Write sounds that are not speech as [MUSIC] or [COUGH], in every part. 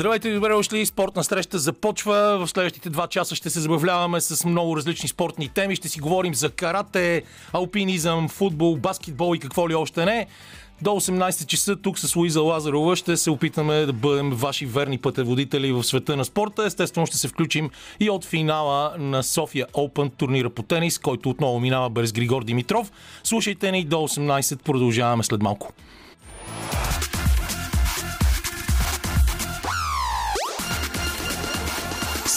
Здравейте и добре дошли. Спортна среща започва. В следващите два часа ще се забавляваме с много различни спортни теми. Ще си говорим за карате, алпинизъм, футбол, баскетбол и какво ли още не. До 18 часа тук с Луиза Лазарова ще се опитаме да бъдем ваши верни пътеводители в света на спорта. Естествено ще се включим и от финала на София Open турнира по тенис, който отново минава без Григор Димитров. Слушайте ни до 18. Продължаваме след малко.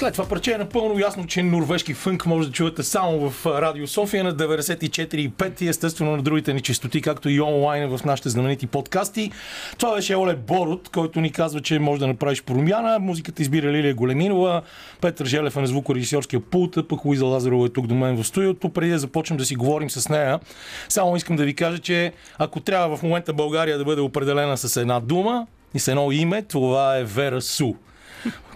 След това парче е напълно ясно, че норвежки фънк може да чуете само в Радио София на 94,5 и естествено на другите ни частоти, както и онлайн в нашите знаменити подкасти. Това беше Оле Борот, който ни казва, че може да направиш промяна. Музиката избира Лилия Големинова, Петър Желев е на звукорежисьорския пулт, пък Луиза Лазарова е тук до мен в студиото. Преди да започнем да си говорим с нея, само искам да ви кажа, че ако трябва в момента България да бъде определена с една дума и с едно име, това е Вера Су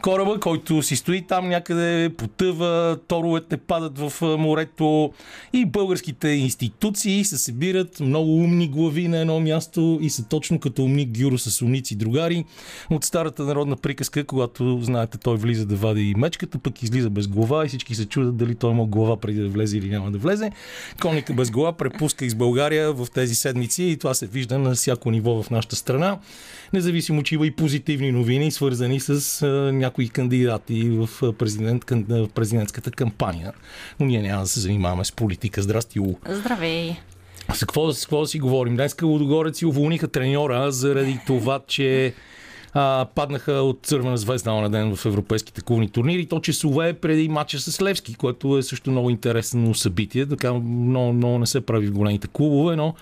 кораба, който си стои там някъде, потъва, торовете падат в морето и българските институции се събират много умни глави на едно място и са точно като умни гюро с умници другари от старата народна приказка, когато, знаете, той влиза да вади мечката, пък излиза без глава и всички се чудят дали той има глава преди да влезе или няма да влезе. Конника без глава препуска из България в тези седмици и това се вижда на всяко ниво в нашата страна независимо, че има и позитивни новини, свързани с а, някои кандидати в, президент, в президентската кампания. Но ние няма да се занимаваме с политика. Здрасти, У. Здравей! С какво, с какво да си говорим? Днес Лудогорец си уволниха треньора заради това, че а, паднаха от Цървена звезда на ден в европейските клубни турнири. То часове преди матча с Левски, което е също много интересно събитие. Така много, много не се прави в големите клубове, но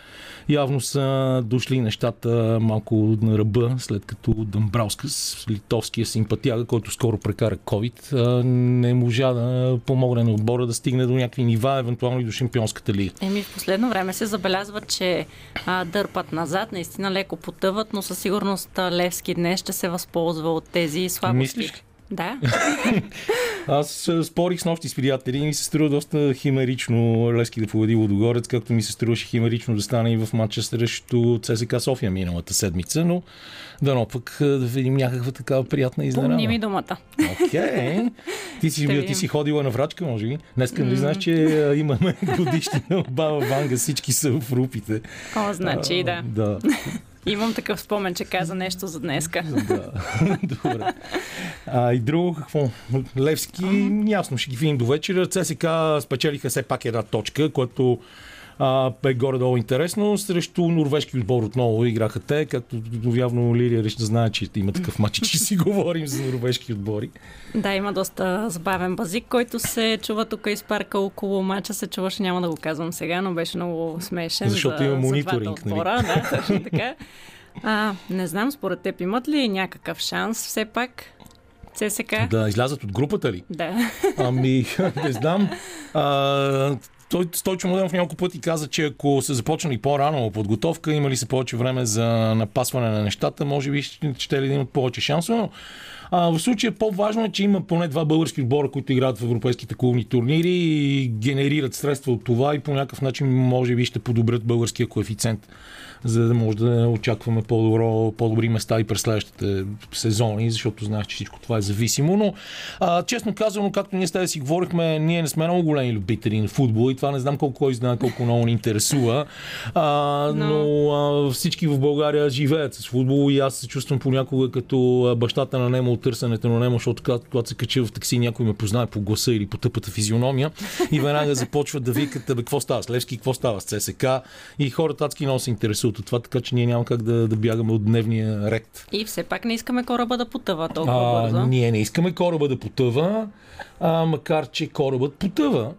явно са дошли нещата малко на ръба, след като Дъмбраускас, литовския симпатяга, който скоро прекара COVID, не можа да помогне на отбора да стигне до някакви нива, евентуално и до Шампионската лига. Еми, в последно време се забелязва, че а, дърпат назад, наистина леко потъват, но със сигурност Левски днес ще се възползва от тези слабости. Мислиш? Да. [LAUGHS] Аз спорих с нощи с приятели и ми се струва доста химерично Лески да победи Лодогорец, както ми се струваше химерично да стане и в матча срещу ЦСК София миналата седмица, но дано пък да видим някаква такава приятна изненада. Помни ми думата. Окей. Okay. Ти, си, ти си ходила на врачка, може би? Днеска нали знаеш, че имаме [LAUGHS] годишнина от Баба Ванга, всички са в рупите. О, значи, а, да. Имам такъв спомен, че каза нещо за днеска. Да, [LAUGHS] добре. А, и друго какво? Левски, ясно, ще ги видим до вечера. ЦСК спечелиха все пак една точка, което а, бе горе-долу интересно. Срещу норвежки отбор отново играха те, както явно Лилия реши да знае, че има такъв матч, че си говорим за норвежки отбори. Да, има доста забавен базик, който се чува тук из парка около мача. Се чуваше, няма да го казвам сега, но беше много смешен. Защото за, има мониторинг, за отбора. нали? Да, точно така. А, не знам, според теб имат ли някакъв шанс все пак? ЦСК? Да излязат от групата ли? Да. Ами, [LAUGHS] не знам. А, той, Стойчо Младенов няколко пъти каза, че ако се започнали по-рано подготовка, има ли се повече време за напасване на нещата, може би ще, ще ли да имат повече шансове, но а, в случая по-важно е, че има поне два български отбора, които играят в европейските клубни турнири и генерират средства от това и по някакъв начин може би ще подобрят българския коефициент за да може да очакваме по-добро, по-добри места и през следващите сезони, защото знаеш, че всичко това е зависимо. Но, а, честно казано, както ние с тези си говорихме, ние не сме много големи любители на футбол и това не знам колко кой знае колко много ни интересува. А, но а, всички в България живеят с футбол и аз се чувствам понякога като бащата на Немо от търсенето на Немо, защото когато, когато се качи в такси, някой ме познае по гласа или по тъпата физиономия и веднага започват да викат, бе, какво става с Левски, какво става с ЦСК и хората адски много се интересуват от това, така че ние няма как да, да бягаме от дневния ред. И все пак не искаме кораба да потъва толкова а, бързо. Ние не искаме кораба да потъва, а, макар че корабът потъва.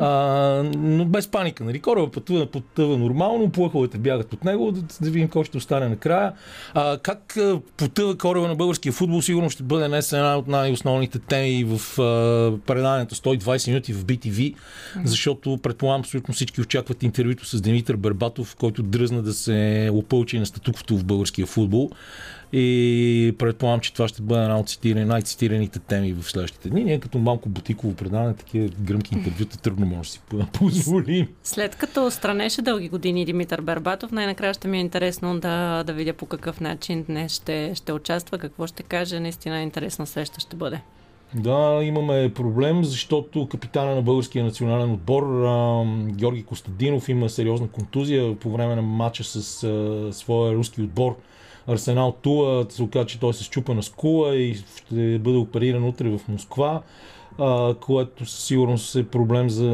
А, но без паника. Нали? Кораба потъва, потъва нормално, плъховете бягат от него, да, да видим кой ще остане накрая. А, как потъва кораба на българския футбол, сигурно ще бъде днес една от най-основните теми в а, преданието 120 минути в BTV, защото предполагам абсолютно всички очакват интервюто с Димитър Бербатов, който дръзна да се опълчи на статуквото в българския футбол И предполагам, че това ще бъде една от цитирани, най-цитираните теми в следващите дни. Ние като малко бутиково предаване, такива гръмки интервюта трудно може да си [LAUGHS] позволим. След като странеше дълги години Димитър Бербатов, най-накрая ще ми е интересно да, да видя по какъв начин днес ще, ще участва, какво ще каже. Наистина интересна среща ще бъде. Да, имаме проблем, защото капитана на българския национален отбор Георги Костадинов има сериозна контузия по време на матча с своя руски отбор Арсенал Тула. Се оказа, че той се щупа на скула и ще бъде опериран утре в Москва, а, което със сигурност е проблем за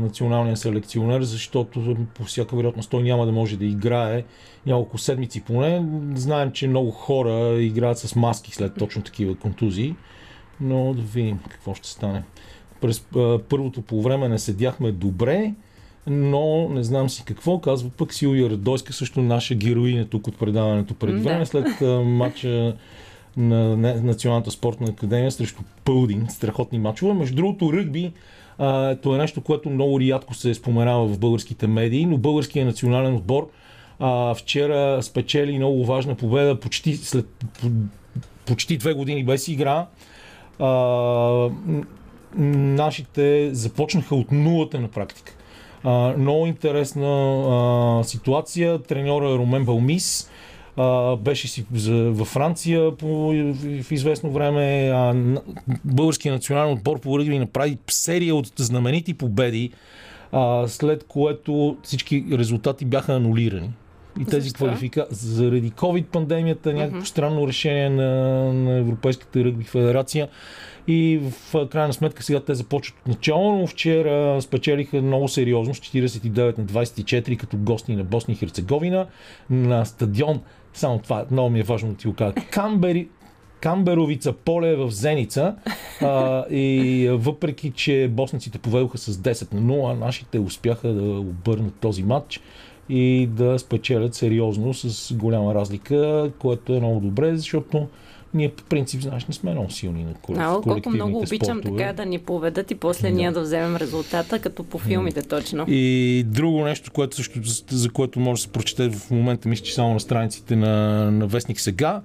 националния селекционер, защото по всяка вероятност той няма да може да играе няколко седмици поне. Знаем, че много хора играят с маски след точно такива контузии но да видим какво ще стане. През а, първото по време не седяхме добре, но не знам си какво, казва пък Силвия Радойска, също наша героиня тук от предаването преди време, след матча на Националната спортна академия срещу Пълдин, страхотни матчове. Между другото, ръгби, а, то е нещо, което много рядко се споменава в българските медии, но българският национален отбор а, вчера спечели много важна победа почти след почти две години без игра а, нашите започнаха от нулата на практика. А, много интересна а, ситуация. Треньора Ромен Балмис а, беше си във Франция по, в, в известно време. А, българският национален отбор по ръгби направи серия от знаменити победи, а, след което всички резултати бяха анулирани и тези квалификации. Заради COVID-пандемията, някакво uh-huh. странно решение на, на Европейската ръгби федерация. И в крайна сметка сега те започват от начало, но вчера спечелиха много сериозно с 49 на 24 като гости на Босния и Херцеговина на стадион. Само това много ми е важно да ти го кажа. Камбери, Камберовица поле в Зеница а, и въпреки, че босниците поведоха с 10 на 0, нашите успяха да обърнат този матч и да спечелят сериозно с голяма разлика, което е много добре, защото ние по принцип, знаеш, не сме много силни на колективните колко много обичам спортове. така да ни поведат и после да. ние да вземем резултата, като по филмите точно. И друго нещо, което също, за което може да се прочете в момента, мисля, че само на страниците на, на Вестник сега,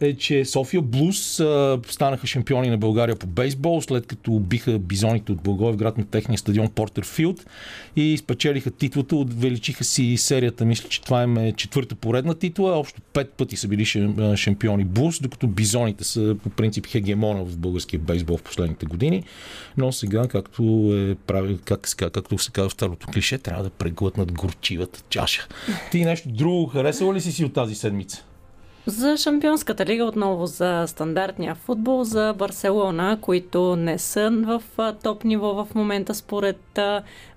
е, че София Блуз а, станаха шампиони на България по бейсбол, след като биха бизоните от Благоевград на техния стадион Портерфилд и спечелиха титлата, увеличиха си серията. Мисля, че това е четвърта поредна титла. Общо пет пъти са били шампиони Блуз, докато бизоните са по принцип хегемона в българския бейсбол в последните години. Но сега, както, е, прави, как, както се казва старото клише, трябва да преглътнат горчивата чаша. Ти нещо друго харесала ли си си от тази седмица? За Шампионската лига отново за стандартния футбол, за Барселона, които не са в топ ниво в момента според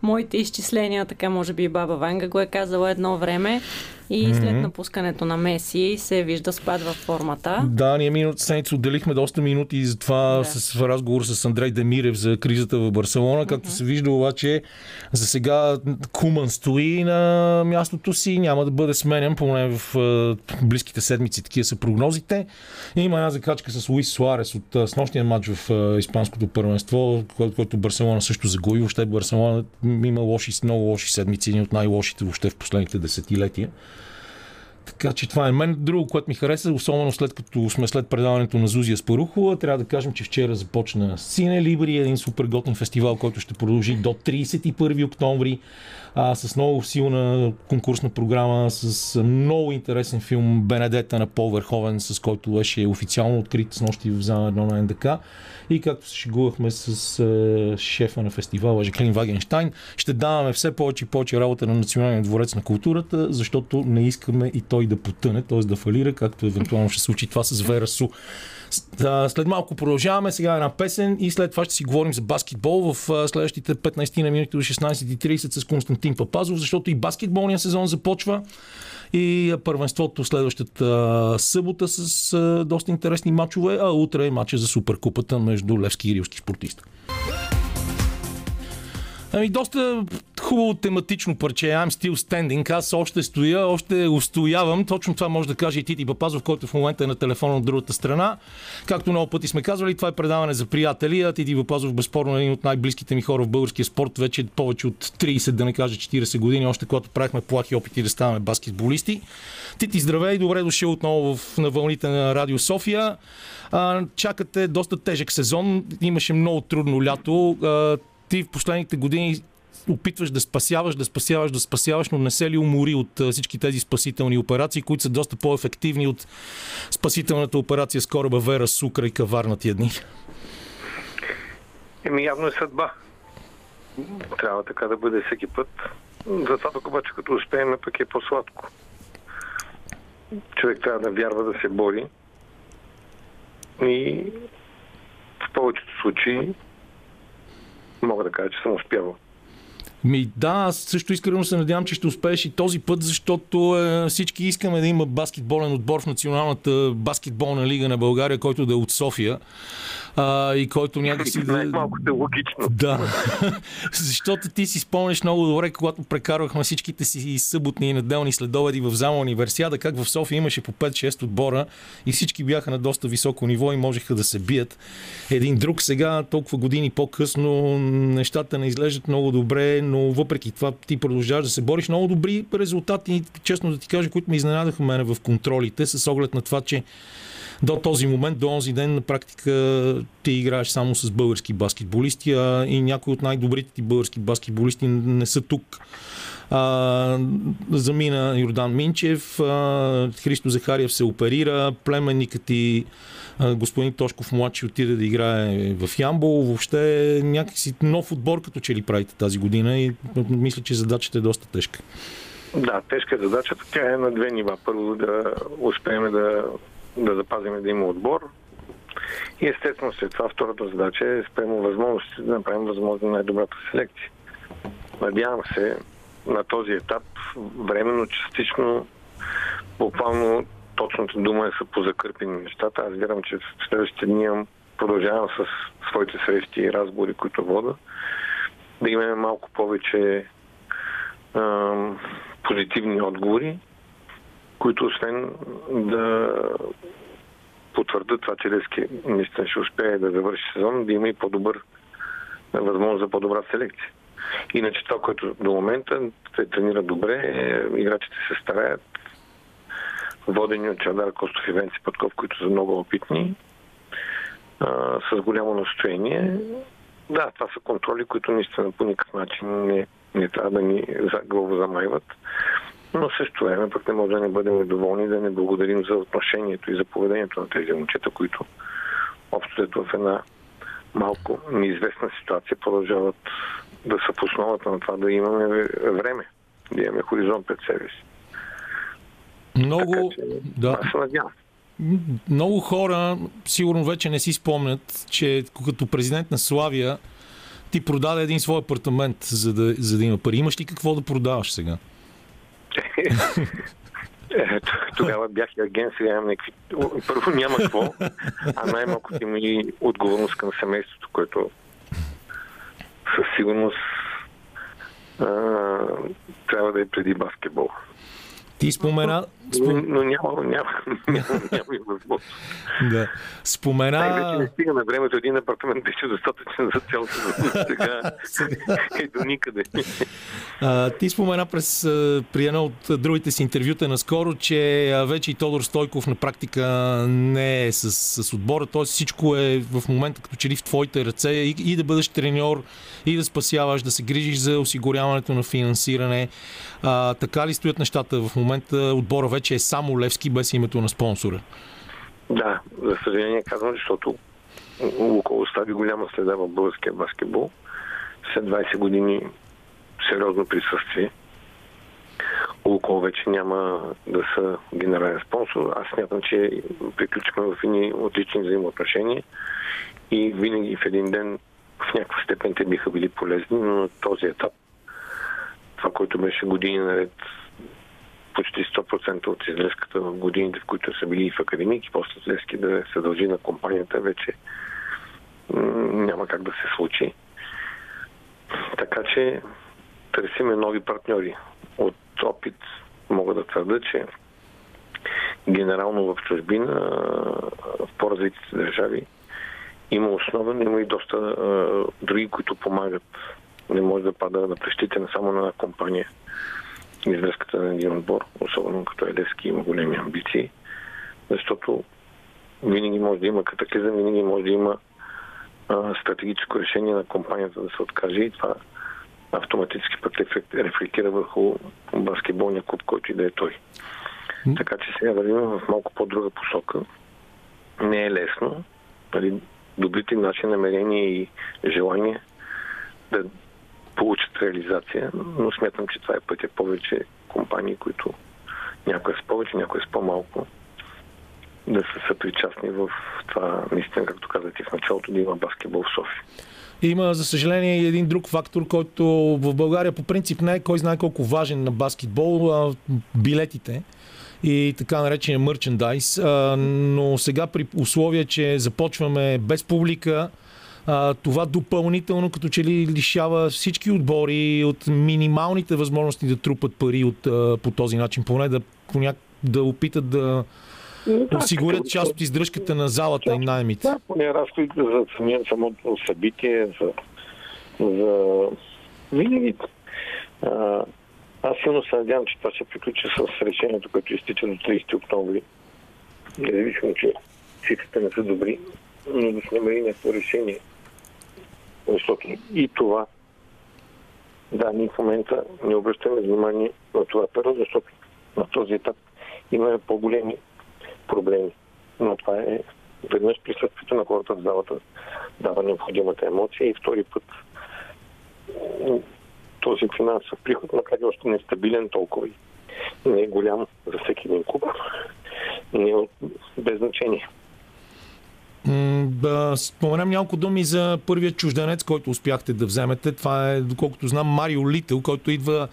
моите изчисления, така може би Баба Ванга го е казала едно време и mm-hmm. след напускането на Меси се вижда спад във формата. Да, ние миналата седмица отделихме доста минути за това да. с разговор с Андрей Демирев за кризата в Барселона. Както mm-hmm. се вижда обаче, за сега Куман стои на мястото си, няма да бъде сменен, поне в близките седмици, такива са прогнозите. И има една закачка с Луис Суарес от снощния матч в Испанското първенство, който Барселона също загуби. Въобще Барселона има лоши, много лоши седмици, един от най-лошите въобще в последните десетилетия. Така че това е мен. Друго, което ми хареса, особено след като сме след предаването на Зузия Спарухова, трябва да кажем, че вчера започна Сине Либри, един супер готин фестивал, който ще продължи до 31 октомври а, с много силна конкурсна програма, с много интересен филм Бенедета на Пол Верховен, с който беше официално открит с нощи в зала 1 на НДК. И както се шегувахме с а, шефа на фестивала Жаклин Вагенштайн, ще даваме все повече и повече работа на Националния дворец на културата, защото не искаме и той да потъне, т.е. да фалира, както евентуално ще случи това с Вера Су. След малко продължаваме сега една песен и след това ще си говорим за баскетбол в следващите 15 на минути до 16.30 с Константин Папазов, защото и баскетболния сезон започва и първенството следващата събота с доста интересни матчове, а утре е матча за Суперкупата между Левски и Рилски спортисти. Ами доста хубаво тематично парче. I'm still standing. Аз още стоя, още устоявам. Точно това може да каже и Тити Папазов, който в момента е на телефона от другата страна. Както много пъти сме казвали, това е предаване за приятели. А Тити Папазов безспорно е един от най-близките ми хора в българския спорт. Вече повече от 30, да не кажа 40 години, още когато правихме плахи опити да ставаме баскетболисти. Тити, здравей, добре дошъл отново в, на вълните на Радио София. А, чакате доста тежък сезон. Имаше много трудно лято. А, ти в последните години опитваш да спасяваш, да спасяваш, да спасяваш, но не се ли умори от всички тези спасителни операции, които са доста по-ефективни от спасителната операция с кораба Вера Сукра и Каварна тия дни? Еми явно е съдба. Трябва така да бъде всеки път. Затова пък обаче като успеем пък е по-сладко. Човек трябва да вярва да се бори. И в повечето случаи мога да кажа, че съм успявал. Ми да, аз също искрено се надявам, че ще успееш и този път, защото е, всички искаме да има баскетболен отбор в Националната баскетболна лига на България, който да е от София а, и който някакси да... Малко е логично. Да, [LAUGHS] защото ти си спомнеш много добре, когато прекарвахме всичките си съботни и неделни следобеди в зама универсиада, как в София имаше по 5-6 отбора и всички бяха на доста високо ниво и можеха да се бият един друг. Сега, толкова години по-късно, нещата не изглеждат много добре, но въпреки това ти продължаваш да се бориш. Много добри резултати, честно да ти кажа, които ме изненадаха мене в контролите, с оглед на това, че до този момент, до онзи ден на практика ти играеш само с български баскетболисти, а и някои от най-добрите ти български баскетболисти не са тук. А, замина Йордан Минчев, а, Христо Захариев се оперира, племенникът ти господин Тошков младши отиде да играе в Ямбол. Въобще някакси нов отбор като че ли правите тази година и мисля, че задачата е доста тежка. Да, тежка е задачата. Тя е на две нива. Първо да успеем да, да запазим да има отбор. И естествено след това втората задача е спрямо възможности да направим възможно най-добрата селекция. Надявам се на този етап временно, частично, буквално точната дума е са позакърпени нещата. Аз вярвам, че в следващите дни продължавам с своите срещи и разговори, които вода, да имаме малко повече а, позитивни отговори, които освен да потвърдят това, че Лески наистина ще успее да завърши сезон, да има и по-добър възможност за по-добра селекция. Иначе това, което до момента се тренира добре, е, играчите се стараят, водени от Чадар Костов и Венци Пътков, които са много опитни, а, с голямо настояние. Да, това са контроли, които наистина по никакъв начин не, не трябва да ни главо замайват. Но също време пък не може да не бъдем доволни, да не благодарим за отношението и за поведението на тези момчета, които общо в една малко неизвестна ситуация продължават да са в основата на това да имаме време, да имаме хоризонт пред себе си. Много, така, че, да. Аз надявам. Много хора сигурно вече не си спомнят, че като президент на Славия ти продаде един свой апартамент, за да, за да има пари. Имаш ли какво да продаваш сега? Е, тогава бях и агент, сега имам някакви... Първо няма какво, а най-малко има и отговорност към семейството, което със сигурност а, трябва да е преди баскетбол. Ти спомена... Но, но няма, няма, няма, няма и възможност. Да. Спомена... Най-вече не стига на времето един апартамент беше достатъчен за цялото сега е [LAUGHS] до никъде. А, ти спомена през, при едно от другите си интервюта наскоро, че вече и Тодор Стойков на практика не е с, с отбора, т.е. всичко е в момента като че ли в твоите ръце и, и да бъдеш треньор, и да спасяваш, да се грижиш за осигуряването на финансиране. А, така ли стоят нещата в момента? Отбора вече е само Левски без името на спонсора. Да, за съжаление казвам, защото около остави голяма следа в българския баскетбол. След 20 години сериозно присъствие. Лукол вече няма да са генерален спонсор. Аз смятам, че приключихме в едни отлични взаимоотношения и винаги в един ден в някаква степен те биха били полезни, но на този етап това, което беше години наред почти 100% от излезката в годините, в които са били и в академик и после излезки да се дължи на компанията, вече няма как да се случи. Така че търсиме нови партньори. От опит мога да твърда, че генерално в чужбина, в по-развитите държави, има основен, има и доста други, които помагат. Не може да пада на плещите само на една компания. Издръжката на един отбор, особено като Елевски, има големи амбиции, защото винаги може да има катаклизъм, винаги може да има а, стратегическо решение на компанията да се откаже и това автоматически пък рефлектира върху баскетболния клуб, който и да е той. Така че сега вървим в малко по-друга посока. Не е лесно. Нали, добрите наши намерения и желания да получат реализация, но смятам, че това е пътя повече компании, които някои с повече, някои с по-малко, да са съпричастни в това, наистина, както казах и в началото, да има баскетбол в София. Има, за съжаление, и един друг фактор, който в България по принцип не е кой знае колко важен на баскетбол, а билетите и така наречения мерчендайз. Но сега при условие, че започваме без публика, това допълнително като че ли лишава всички отбори от минималните възможности да трупат пари от, по този начин, поне да, да опитат да осигурят част от издръжката на залата и найемите. Да, поне разходите за самия самото събитие, за, за винаги. А, аз силно се надявам, че това ще приключи с решението, което изтича до 30 октомври. Независимо, че цифрите не са добри, но да се намери някакво решение. Защото и това, да, ние в момента не обръщаме внимание на това перо, защото на този етап имаме по-големи проблеми. Но това е веднъж присъствието на хората в залата дава необходимата емоция и втори път този финансов приход, макар и още нестабилен толкова и не е голям за всеки един клуб, не е без значение. Да споменам няколко думи за първият чужденец, който успяхте да вземете. Това е, доколкото знам, Марио Лител, който идва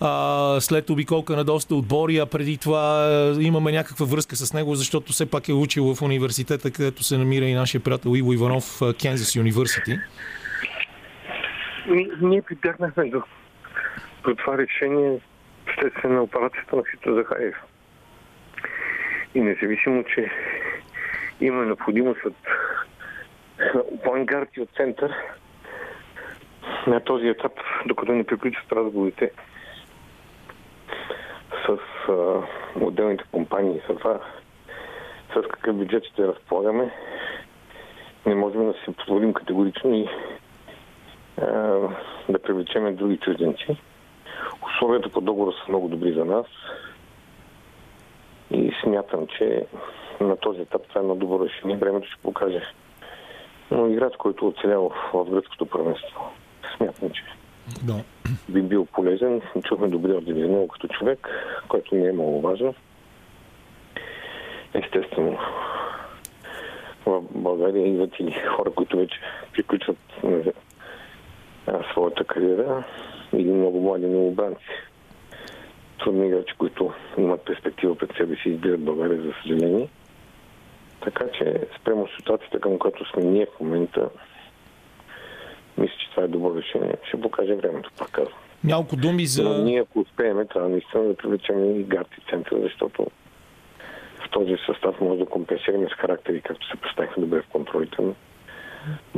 а, след обиколка на доста отбори, а преди това а, имаме някаква връзка с него, защото все пак е учил в университета, където се намира и нашия приятел Иво Иванов, Кензас Юниверсити. Ние прибягнахме до, до това решение следствие на операцията на Хито Захаев. И независимо, че има необходимост от авангард от център, на този етап, докато не приключат разговорите с а, отделните компании, с това с какъв бюджет ще разполагаме, не можем да се позволим категорично и да привлечем други чужденци. Условията по договора са много добри за нас и смятам, че на този етап това е едно добро решение. Времето ще покаже. Но играч, който е оцелява в гръцкото първенство, смятам, че да. би бил полезен. Чухме добри отзиви за него като човек, който не е много важен. Естествено, в България идват и хора, които вече приключват своята кариера или много млади новобранци. Трудни играчи, които имат перспектива пред себе си, избират България, за съжаление. Така че спрямо ситуацията, към която сме ние в момента, мисля, че това е добро решение. Ще покаже времето, пак казвам. Няколко думи за... Но ние, ако успеем, трябва наистина да привлечем и гарти център, защото в този състав може да компенсираме с характери, както се представихме добре в контролите, но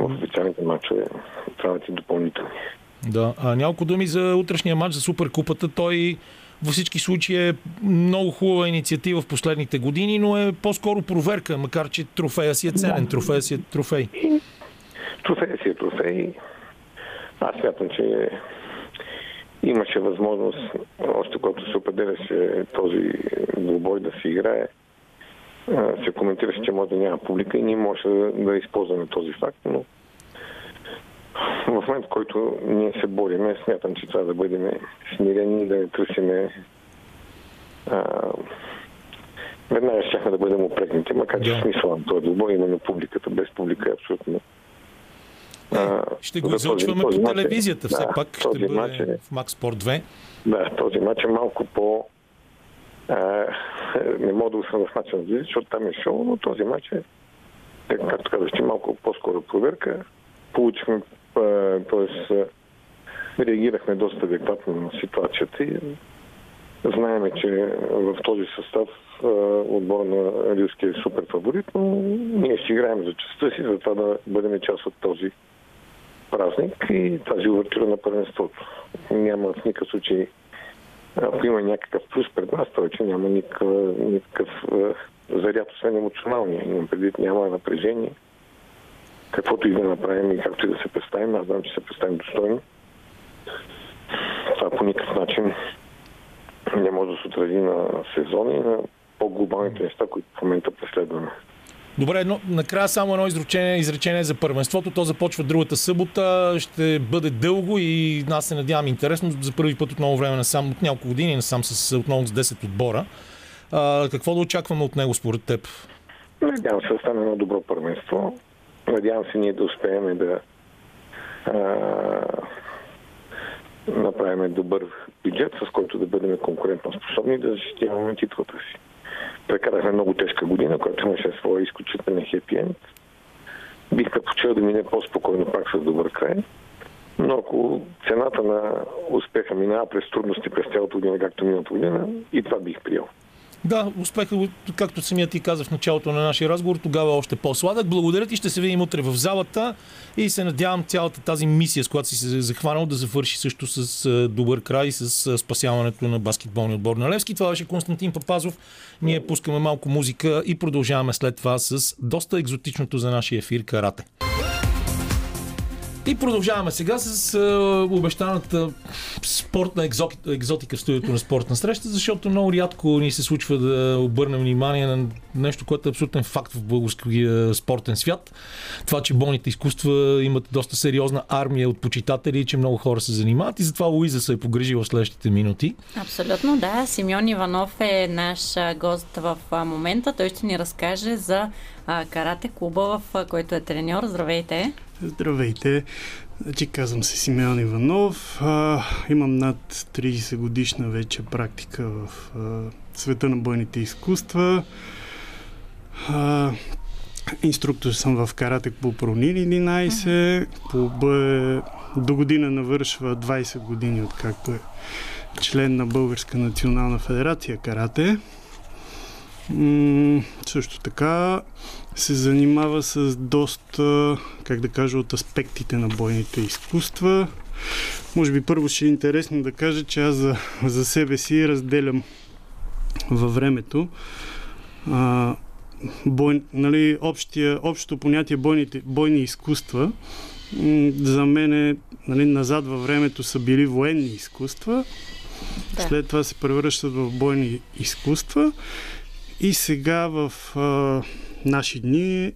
в официалните матчове трябват и допълнителни. Да, а няколко думи за утрешния матч за Суперкупата. Той във всички случаи е много хубава инициатива в последните години, но е по-скоро проверка, макар че трофея си е ценен. Трофея си е трофей. Трофея си е трофей. Аз смятам, че имаше възможност, още когато се определяше този двубой да се играе, се коментираше, че може да няма публика и ние може да, да използваме този факт, но в момент, в който ние се бориме, смятам, че трябва да бъдем смирени да не търсиме веднага ще да бъдем опрекнати, макар че смисъл на този двубой, именно публиката. Без публика е абсолютно а, ще го излъчваме по телевизията, все да, пак ще бъде матч е, в Max Sport 2. Да, този матч е малко по... А, [LAUGHS] не мога да го съм в матча на защото там е шоу, но този матч е, е както казах, че малко по-скоро проверка. Получихме, т.е. реагирахме доста адекватно на ситуацията и знаеме, че в този състав отбор на Рилски е супер фаворит, но ние ще играем за частта си, за това да бъдем част от този празник и тази увертура на първенството. Няма в никакъв случай, ако има някакъв плюс пред нас, той че няма никакъв, никакъв заряд, освен емоционалния. Предвид, няма напрежение. Каквото и да направим и както и да се представим, аз знам, че се представим достойно. Това по никакъв начин не може да се отрази на сезона и на по-глобалните неща, които в момента преследваме. Добре, едно, накрая само едно изречение, изречение за първенството. То започва другата събота, ще бъде дълго и аз се надявам интересно. За първи път от много време насам, от няколко години насам с отново с 10 отбора. А, какво да очакваме от него според теб? Надявам се да стане едно добро първенство. Надявам се ние да успеем да а, направим добър бюджет, с който да бъдем конкурентно способни да защитаваме титлата си. Прекарахме много тежка година, която имаше своя изключителен хепи енд. Бих предпочел да мине по-спокойно пак с добър край. Но ако цената на успеха минава през трудности през цялата година, както миналата година, и това бих приел. Да, успеха, както самия ти каза в началото на нашия разговор, тогава още по-сладък. Благодаря ти, ще се видим утре в залата и се надявам цялата тази мисия, с която си се захванал, да завърши също с добър край, с спасяването на баскетболния отбор на Левски. Това беше Константин Папазов. Ние пускаме малко музика и продължаваме след това с доста екзотичното за нашия ефир карате. И продължаваме сега с uh, обещаната спортна екзотика, екзотика в студиото на спортна среща, защото много рядко ни се случва да обърнем внимание на нещо, което е абсолютен факт в българския спортен свят. Това, че болните изкуства имат доста сериозна армия от почитатели, че много хора се занимават и затова Луиза се е погрежи в следващите минути. Абсолютно, да. Симеон Иванов е наш гост в момента. Той ще ни разкаже за карате клуба, в който е треньор. Здравейте! Здравейте! Значи казвам се Симеон Иванов. А, имам над 30 годишна вече практика в а, света на бойните изкуства. А, инструктор съм в карате по Пронир 11. Клуба е, до година навършва 20 години, откакто е член на Българска национална федерация карате. М- също така се занимава с доста, как да кажа, от аспектите на бойните изкуства. Може би първо ще е интересно да кажа, че аз за, за себе си разделям във времето. А, бой, нали, общия, общото понятие бойните, бойни изкуства за мен е, нали, назад във времето са били военни изкуства, да. след това се превръщат в бойни изкуства и сега в а, наши дни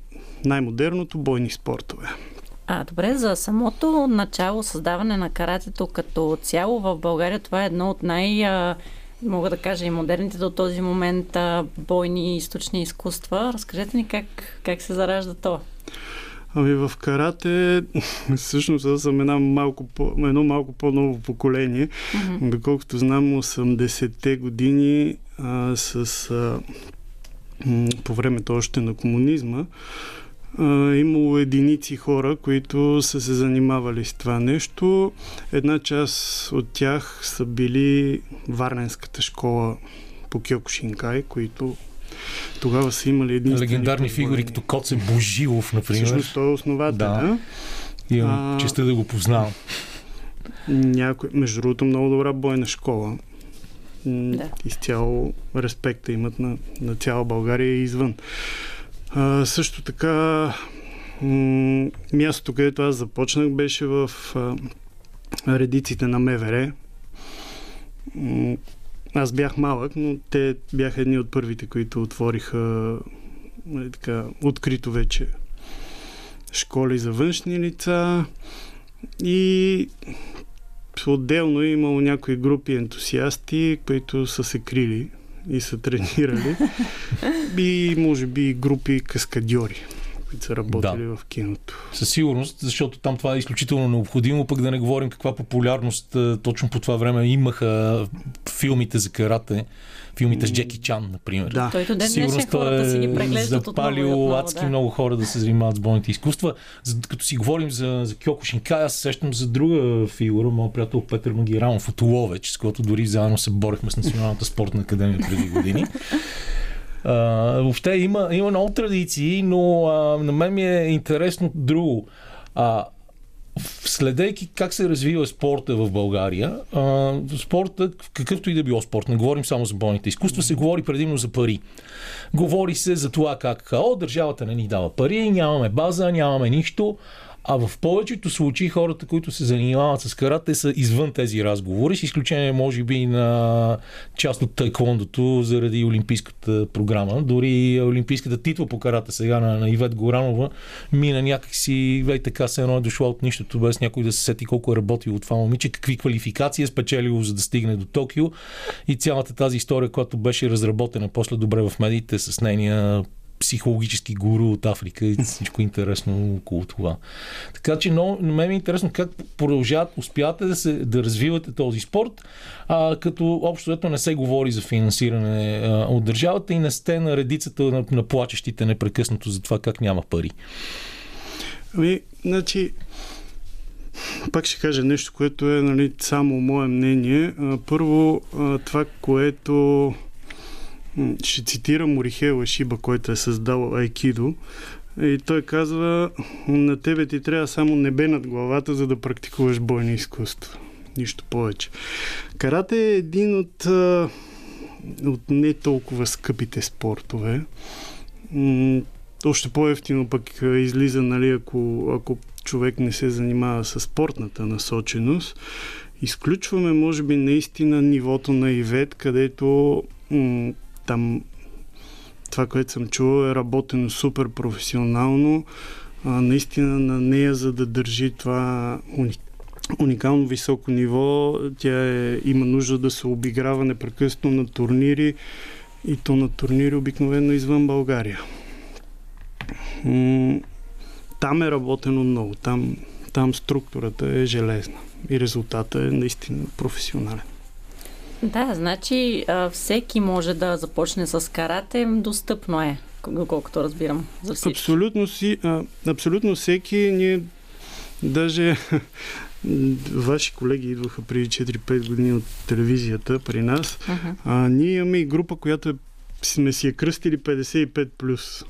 най-модерното бойни спортове. А, добре, за самото начало създаване на каратето като цяло в България, това е едно от най- мога да кажа и модерните до този момент бойни източни изкуства. Разкажете ни как, как се заражда то. Ами в карате, [LAUGHS] всъщност аз съм една малко по, едно малко по-ново поколение. Mm-hmm. Доколкото знам, 80-те години а, с а, по времето още на комунизма, имало единици хора, които са се занимавали с това нещо. Една част от тях са били Варненската школа по Кьокушинкай, които тогава са имали един. Легендарни фигури, като Коце Божилов, например. Всъщност той е основател. Да. Имам а... честа да го познавам. Някой, между другото, много добра бойна школа да. изцяло респекта имат на, на цяла България и извън. А, също така м- мястото, където аз започнах, беше в а, редиците на МВР. М- аз бях малък, но те бяха едни от първите, които отвориха нали, така, открито вече школи за външни лица и Отделно е имало някои групи ентусиасти, които са се крили и са тренирали. [LAUGHS] И може би групи каскадьори, които са работили да. в киното. Със сигурност, защото там това е изключително необходимо, пък да не говорим каква популярност точно по това време имаха филмите за карате филмите с Джеки Чан, например. Да. Той ден Сигурно хората си ги преглеждат запалил отново, адски да. много хора да се занимават с бойните изкуства. За, като си говорим за, за Кьоко Шинкай, аз сещам за друга фигура, моят приятел Петър Магирамов от Ловеч, с който дори заедно се борехме с Националната спортна академия преди години. [LAUGHS] Uh, въобще има, има много традиции, но uh, на мен ми е интересно друго. Uh, следейки как се развива спорта в България, а, спорта, какъвто и да било спорт, не говорим само за бойните изкуства, се говори предимно за пари. Говори се за това как, о, държавата не ни дава пари, нямаме база, нямаме нищо. А в повечето случаи хората, които се занимават с карате, са извън тези разговори, с изключение, може би, на част от тайкондото заради олимпийската програма. Дори олимпийската титла по карате сега на, на Ивет Горанова мина някакси, вей така се едно е дошла от нищото, без някой да се сети колко е работило това момиче, какви квалификации е спечелило, за да стигне до Токио. И цялата тази история, която беше разработена после добре в медиите с нейния психологически гуру от Африка и всичко интересно около това. Така че но, на мен е интересно как продължават, успявате да, се, да развивате този спорт, а, като общо ето не се говори за финансиране а, от държавата и не сте на редицата на, на плачещите непрекъснато за това как няма пари. Ами, значи, пак ще кажа нещо, което е нали, само мое мнение. Първо, това, което ще цитирам Морихе Лашиба, който е създал Айкидо. И той казва, на тебе ти трябва само небе над главата, за да практикуваш бойни изкуства. Нищо повече. Карате е един от, от не толкова скъпите спортове. Още по-ефтино пък излиза, нали, ако, ако човек не се занимава с спортната насоченост. Изключваме, може би, наистина нивото на Ивет, където там това, което съм чувал е работено супер професионално. А, наистина на нея, за да държи това уникално високо ниво, тя е, има нужда да се обиграва непрекъснато на турнири и то на турнири обикновено извън България. Там е работено много. Там, там структурата е железна и резултата е наистина професионален. Да, значи всеки може да започне с карате, достъпно е, доколкото разбирам за всички. Абсолютно, си, абсолютно всеки, ние даже ваши колеги идваха преди 4-5 години от телевизията при нас. Uh-huh. А, ние имаме и група, която е, сме си я кръстили 55+.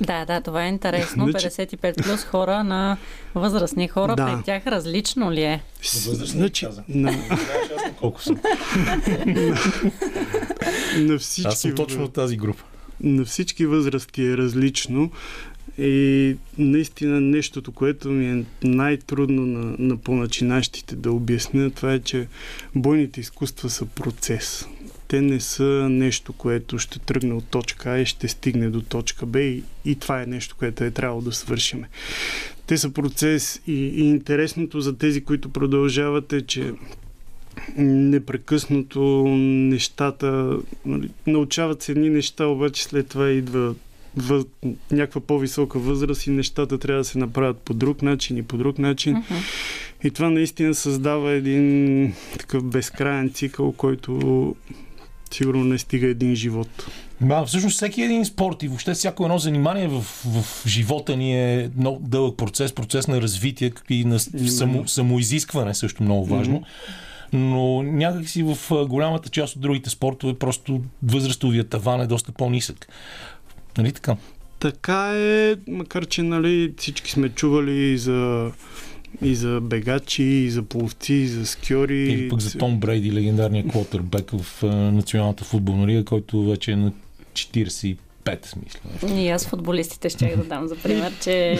Да, да, това е интересно. Значи... 55 плюс хора на възрастни хора, да. при тях различно ли е? Възрастни значи, На... Колко съм? [LAUGHS] на всички... Аз съм точно от тази група. На всички възрасти е различно. И наистина нещото, което ми е най-трудно на, на по-начинащите да обясня, това е, че бойните изкуства са процес те не са нещо, което ще тръгне от точка А и ще стигне до точка Б и, и това е нещо, което е трябвало да свършим. Те са процес и, и интересното за тези, които продължават е, че непрекъснато нещата, нали, научават се едни неща, обаче след това идва въз, някаква по-висока възраст и нещата трябва да се направят по друг начин и по друг начин. Uh-huh. И това наистина създава един такъв безкрайен цикъл, който сигурно не стига един живот. Да, всъщност всеки един спорт и въобще всяко едно занимание в, в живота ни е много дълъг процес, процес на развитие и на само, самоизискване също много важно. Mm-hmm. Но някакси в голямата част от другите спортове просто възрастовия таван е доста по-нисък. Нали така? Така е, макар че нали, всички сме чували за и за бегачи, и за пловци, и за скьори. Или пък за Том Брейди, легендарния квотербек в Националната футболна лига, който вече е на 45 мисля. И аз футболистите ще да дам за пример, че,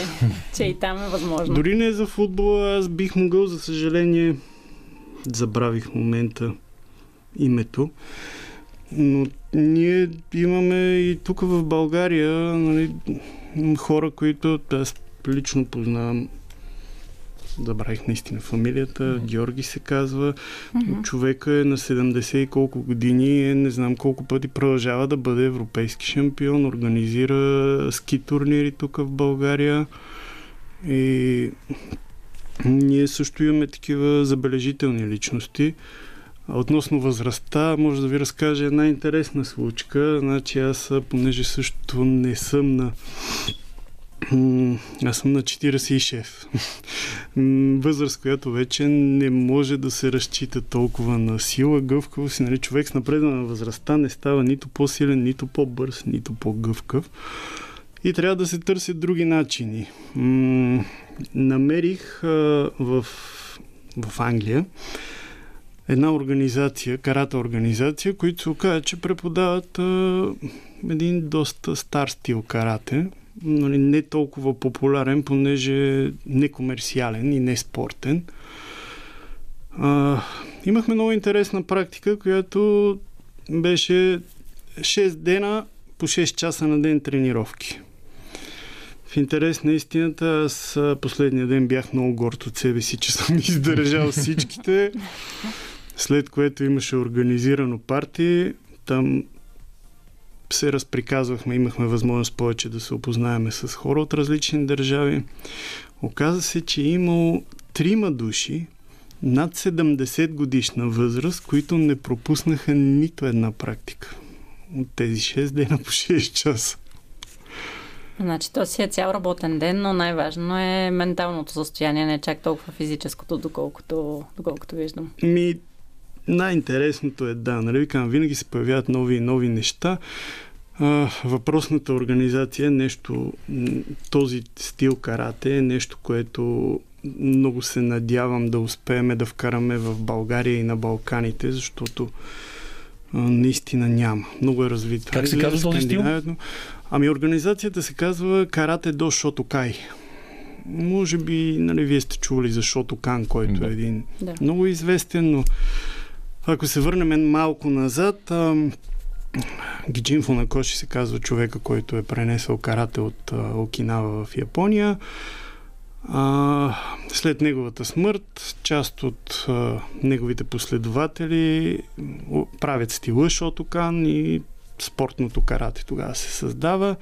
че и там е възможно. Дори не за футбол, аз бих могъл, за съжаление, забравих момента името. Но ние имаме и тук в България нали, хора, които аз лично познавам забравих наистина фамилията, mm-hmm. Георги се казва. Mm-hmm. Човека е на 70 и колко години, е, не знам колко пъти продължава да бъде европейски шампион, организира ски турнири тук в България. И ние също имаме такива забележителни личности. Относно възрастта, може да ви разкажа една интересна случка. Значи аз, понеже също не съм на аз съм на 46. Възраст, която вече не може да се разчита толкова на сила, гъвкавост. Нали, човек с напредна възрастта не става нито по-силен, нито по-бърз, нито по-гъвкав. И трябва да се търсят други начини. Намерих в, в Англия една организация, карата организация, които се оказа, че преподават един доста стар стил карате, нали, не толкова популярен, понеже не комерциален и не спортен. А, имахме много интересна практика, която беше 6 дена по 6 часа на ден тренировки. В интерес на истината, аз последния ден бях много горд от себе си, че съм [LAUGHS] издържал всичките. След което имаше организирано парти. Там се разприказвахме, имахме възможност повече да се опознаеме с хора от различни държави. Оказа се, че е имало трима души над 70 годишна възраст, които не пропуснаха нито една практика от тези 6 дена по 6 часа. Значи то си е цял работен ден, но най-важно е менталното състояние, не чак толкова физическото, доколкото, доколкото виждам. Ми, най-интересното е, да, нали викам, винаги се появяват нови и нови неща. А, въпросната организация е нещо, този стил карате е нещо, което много се надявам да успеем да вкараме в България и на Балканите, защото а, наистина няма. Много е развито. Как се казва този стил? Ами организацията се казва Карате до Шотокай. Може би, нали, вие сте чували за Шотокан, който да. е един да. много известен, но ако се върнем малко назад, Гиджин Фунакоши се казва човека, който е пренесъл карате от Окинава в Япония. А, след неговата смърт, част от а, неговите последователи правят стила Шотокан и спортното карате тогава се създава.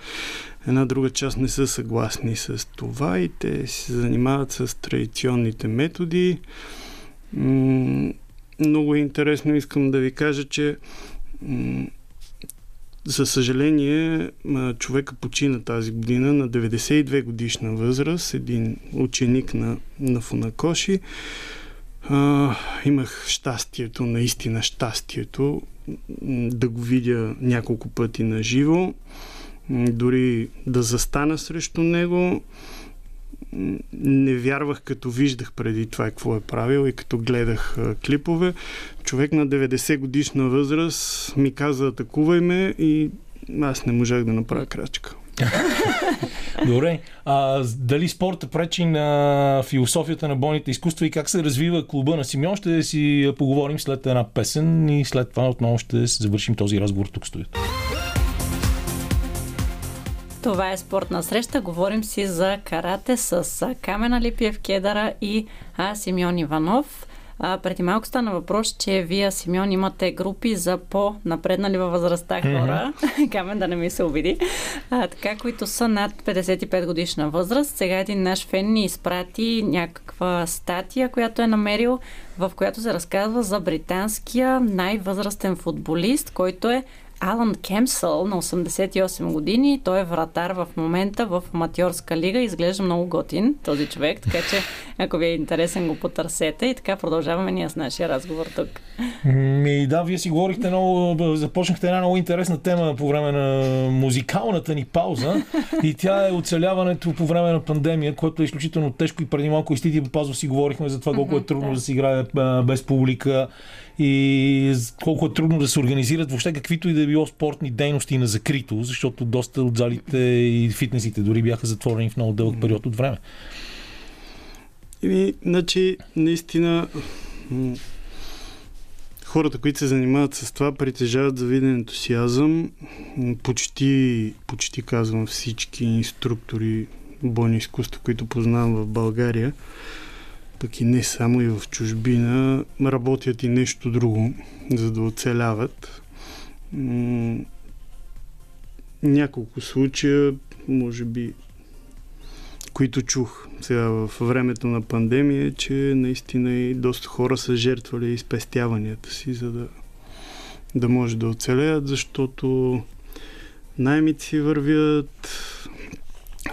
Една друга част не са съгласни с това и те се занимават с традиционните методи. М- много е интересно искам да ви кажа, че за съжаление, човека почина тази година на 92 годишна възраст, един ученик на, на Фунакоши. А, имах щастието, наистина щастието да го видя няколко пъти на живо, дори да застана срещу него. Не вярвах, като виждах преди това какво е правил и като гледах клипове. Човек на 90 годишна възраст ми каза атакувай ме и аз не можах да направя крачка. [LAUGHS] Добре. А, дали спорта пречи на философията на бойните изкуства и как се развива клуба на Симеон, ще си поговорим след една песен и след това отново ще завършим този разговор тук стоят. Това е спортна среща. Говорим си за карате с Камена Липиев Кедара и Симеон Иванов. А, преди малко стана въпрос, че вие, Симеон, имате групи за по-напреднали във възрастта хора. Mm-hmm. [LAUGHS] Камен да не ми се обиди. А, така, които са над 55 годишна възраст. Сега един наш фен ни изпрати някаква статия, която е намерил, в която се разказва за британския най-възрастен футболист, който е Алан Кемсъл на 88 години. Той е вратар в момента в аматьорска лига. Изглежда много готин този човек, така че ако ви е интересен го потърсете и така продължаваме ние с нашия разговор тук. Ми, да, вие си говорихте много, започнахте една много интересна тема по време на музикалната ни пауза и тя е оцеляването по време на пандемия, което е изключително тежко и преди малко и Стити Пазов си говорихме за това колко е трудно да се играе без публика и колко е трудно да се организират въобще каквито и да е било спортни дейности на закрито, защото доста от залите и фитнесите дори бяха затворени в много дълъг период от време. Ими, значи, наистина, хората, които се занимават с това, притежават завиден ентусиазъм. Почти, почти казвам всички инструктори бойни изкуства, които познавам в България, пък и не само и в чужбина, работят и нещо друго, за да оцеляват. Няколко случая, може би, които чух сега в времето на пандемия, че наистина и доста хора са жертвали изпестяванията си, за да, да може да оцелеят, защото наймите си вървят,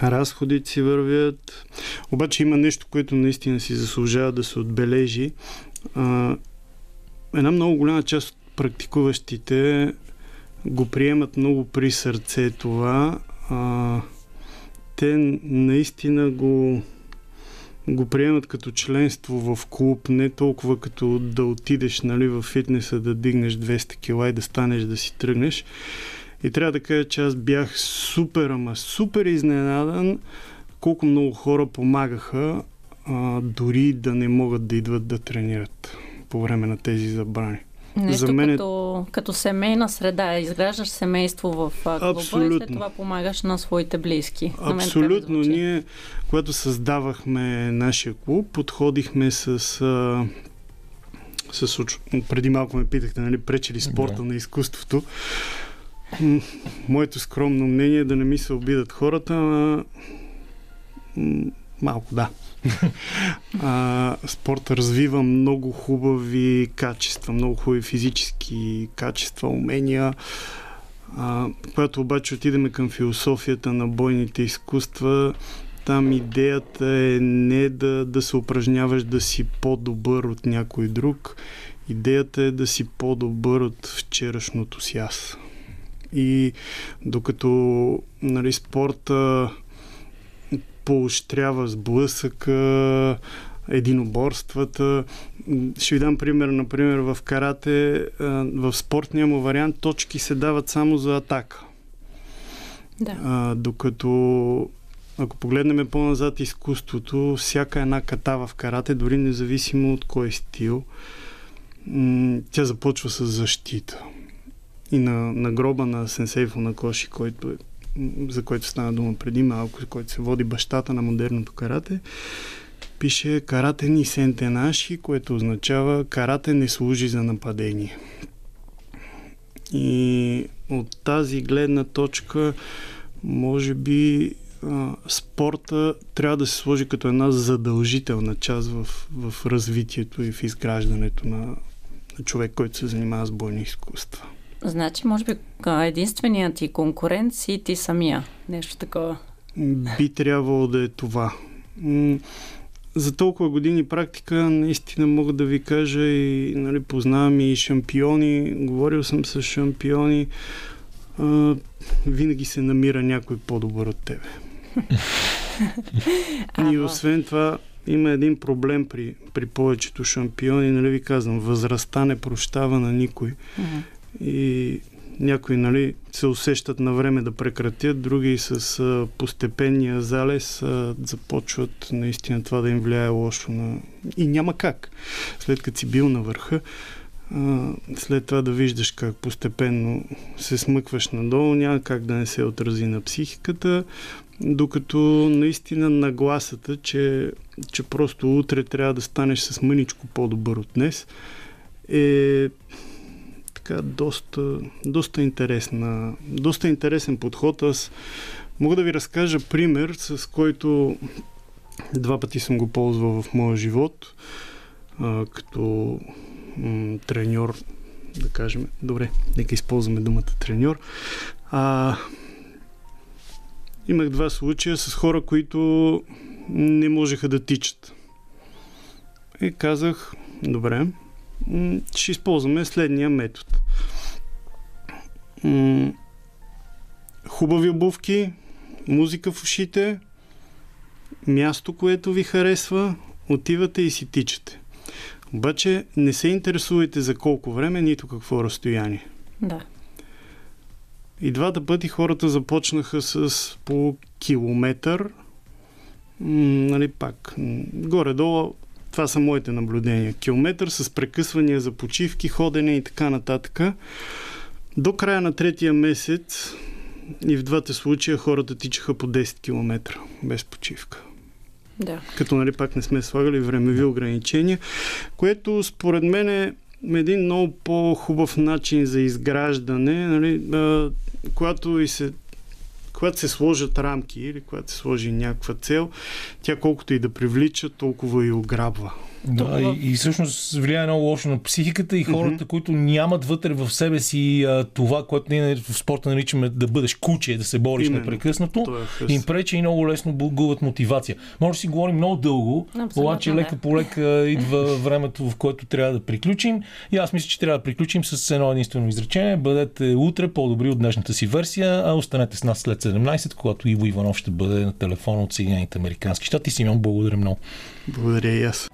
разходите си вървят. Обаче има нещо, което наистина си заслужава да се отбележи. А, една много голяма част от практикуващите го приемат много при сърце това. А, те наистина го, го приемат като членство в клуб, не толкова като да отидеш нали, в фитнеса, да дигнеш 200 кила и да станеш да си тръгнеш. И трябва да кажа, че аз бях супер, ама супер изненадан колко много хора помагаха а, дори да не могат да идват да тренират по време на тези забрани. Нещо За мен... като, като семейна среда. Изграждаш семейство в клуба Абсолютно. и след това помагаш на своите близки. Абсолютно. На Ние, когато създавахме нашия клуб, подходихме с... А, с преди малко ме питахте, нали, пречи ли спорта да. на изкуството. Моето скромно мнение е да не ми се обидат хората, а малко да. а, спорта развива много хубави качества, много хубави физически качества, умения. А, когато обаче отидеме към философията на бойните изкуства, там идеята е не да, да се упражняваш да си по-добър от някой друг. Идеята е да си по-добър от вчерашното си аз. И докато нали, спорта поощрява сблъсъка, единоборствата. Ще ви дам пример, например, в карате, в спортния му вариант точки се дават само за атака. Да. А, докато ако погледнем по-назад изкуството, всяка една ката в карате, дори независимо от кой стил, тя започва с защита. И на, на гроба на Сенсей Фунакоши, който е за който стана дума преди малко, който се води бащата на модерното карате, пише карате ни сенте наши, което означава карате не служи за нападение. И от тази гледна точка, може би спорта трябва да се сложи като една задължителна част в, в развитието и в изграждането на, на човек, който се занимава с бойни изкуства. Значи, може би единственият ти конкурент си ти самия. Нещо такова. Би трябвало да е това. За толкова години практика наистина мога да ви кажа и нали, познавам и шампиони, говорил съм с шампиони. А, винаги се намира някой по-добър от тебе. [LAUGHS] и освен това, има един проблем при, при повечето шампиони, нали ви казвам, възрастта не прощава на никой. Uh-huh и някои нали, се усещат на време да прекратят, други с а, постепенния залез а, започват наистина това да им влияе лошо. На... И няма как. След като си бил на върха, след това да виждаш как постепенно се смъкваш надолу, няма как да не се отрази на психиката, докато наистина нагласата, че, че просто утре трябва да станеш с мъничко по-добър от днес, е така доста, доста, интересна, доста интересен подход. Аз мога да ви разкажа пример, с който два пъти съм го ползвал в моя живот, а, като м- треньор, да кажем. Добре, нека използваме думата треньор. А, имах два случая с хора, които не можеха да тичат. И казах, добре, ще използваме следния метод. Хубави обувки, музика в ушите, място, което ви харесва, отивате и си тичате. Обаче не се интересувайте за колко време, нито какво разстояние. Да. И двата пъти хората започнаха с по километър, нали пак, горе-долу това са моите наблюдения. Километър с прекъсвания за почивки, ходене и така нататък. До края на третия месец и в двата случая хората тичаха по 10 км без почивка. Да. Като нали пак не сме слагали времеви ограничения, което според мен е един много по-хубав начин за изграждане, нали, а, когато и се когато се сложат рамки или когато се сложи някаква цел, тя колкото и да привлича, толкова и ограбва. Да, и, и всъщност влияе много лошо на психиката и хората, mm-hmm. които нямат вътре в себе си а, това, което ние в спорта наричаме да бъдеш куче, да се бориш Именно. непрекъснато, е им пречи и много лесно губят мотивация. Може да си говорим много дълго, Абсолютно, обаче лека по лека идва времето, в което трябва да приключим. И аз мисля, че трябва да приключим с едно единствено изречение. Бъдете утре по-добри от днешната си версия, а останете с нас след 17, когато Иво Иванов ще бъде на телефон от Съединените Американски щати. Симеон, благодаря много. Благодаря и аз.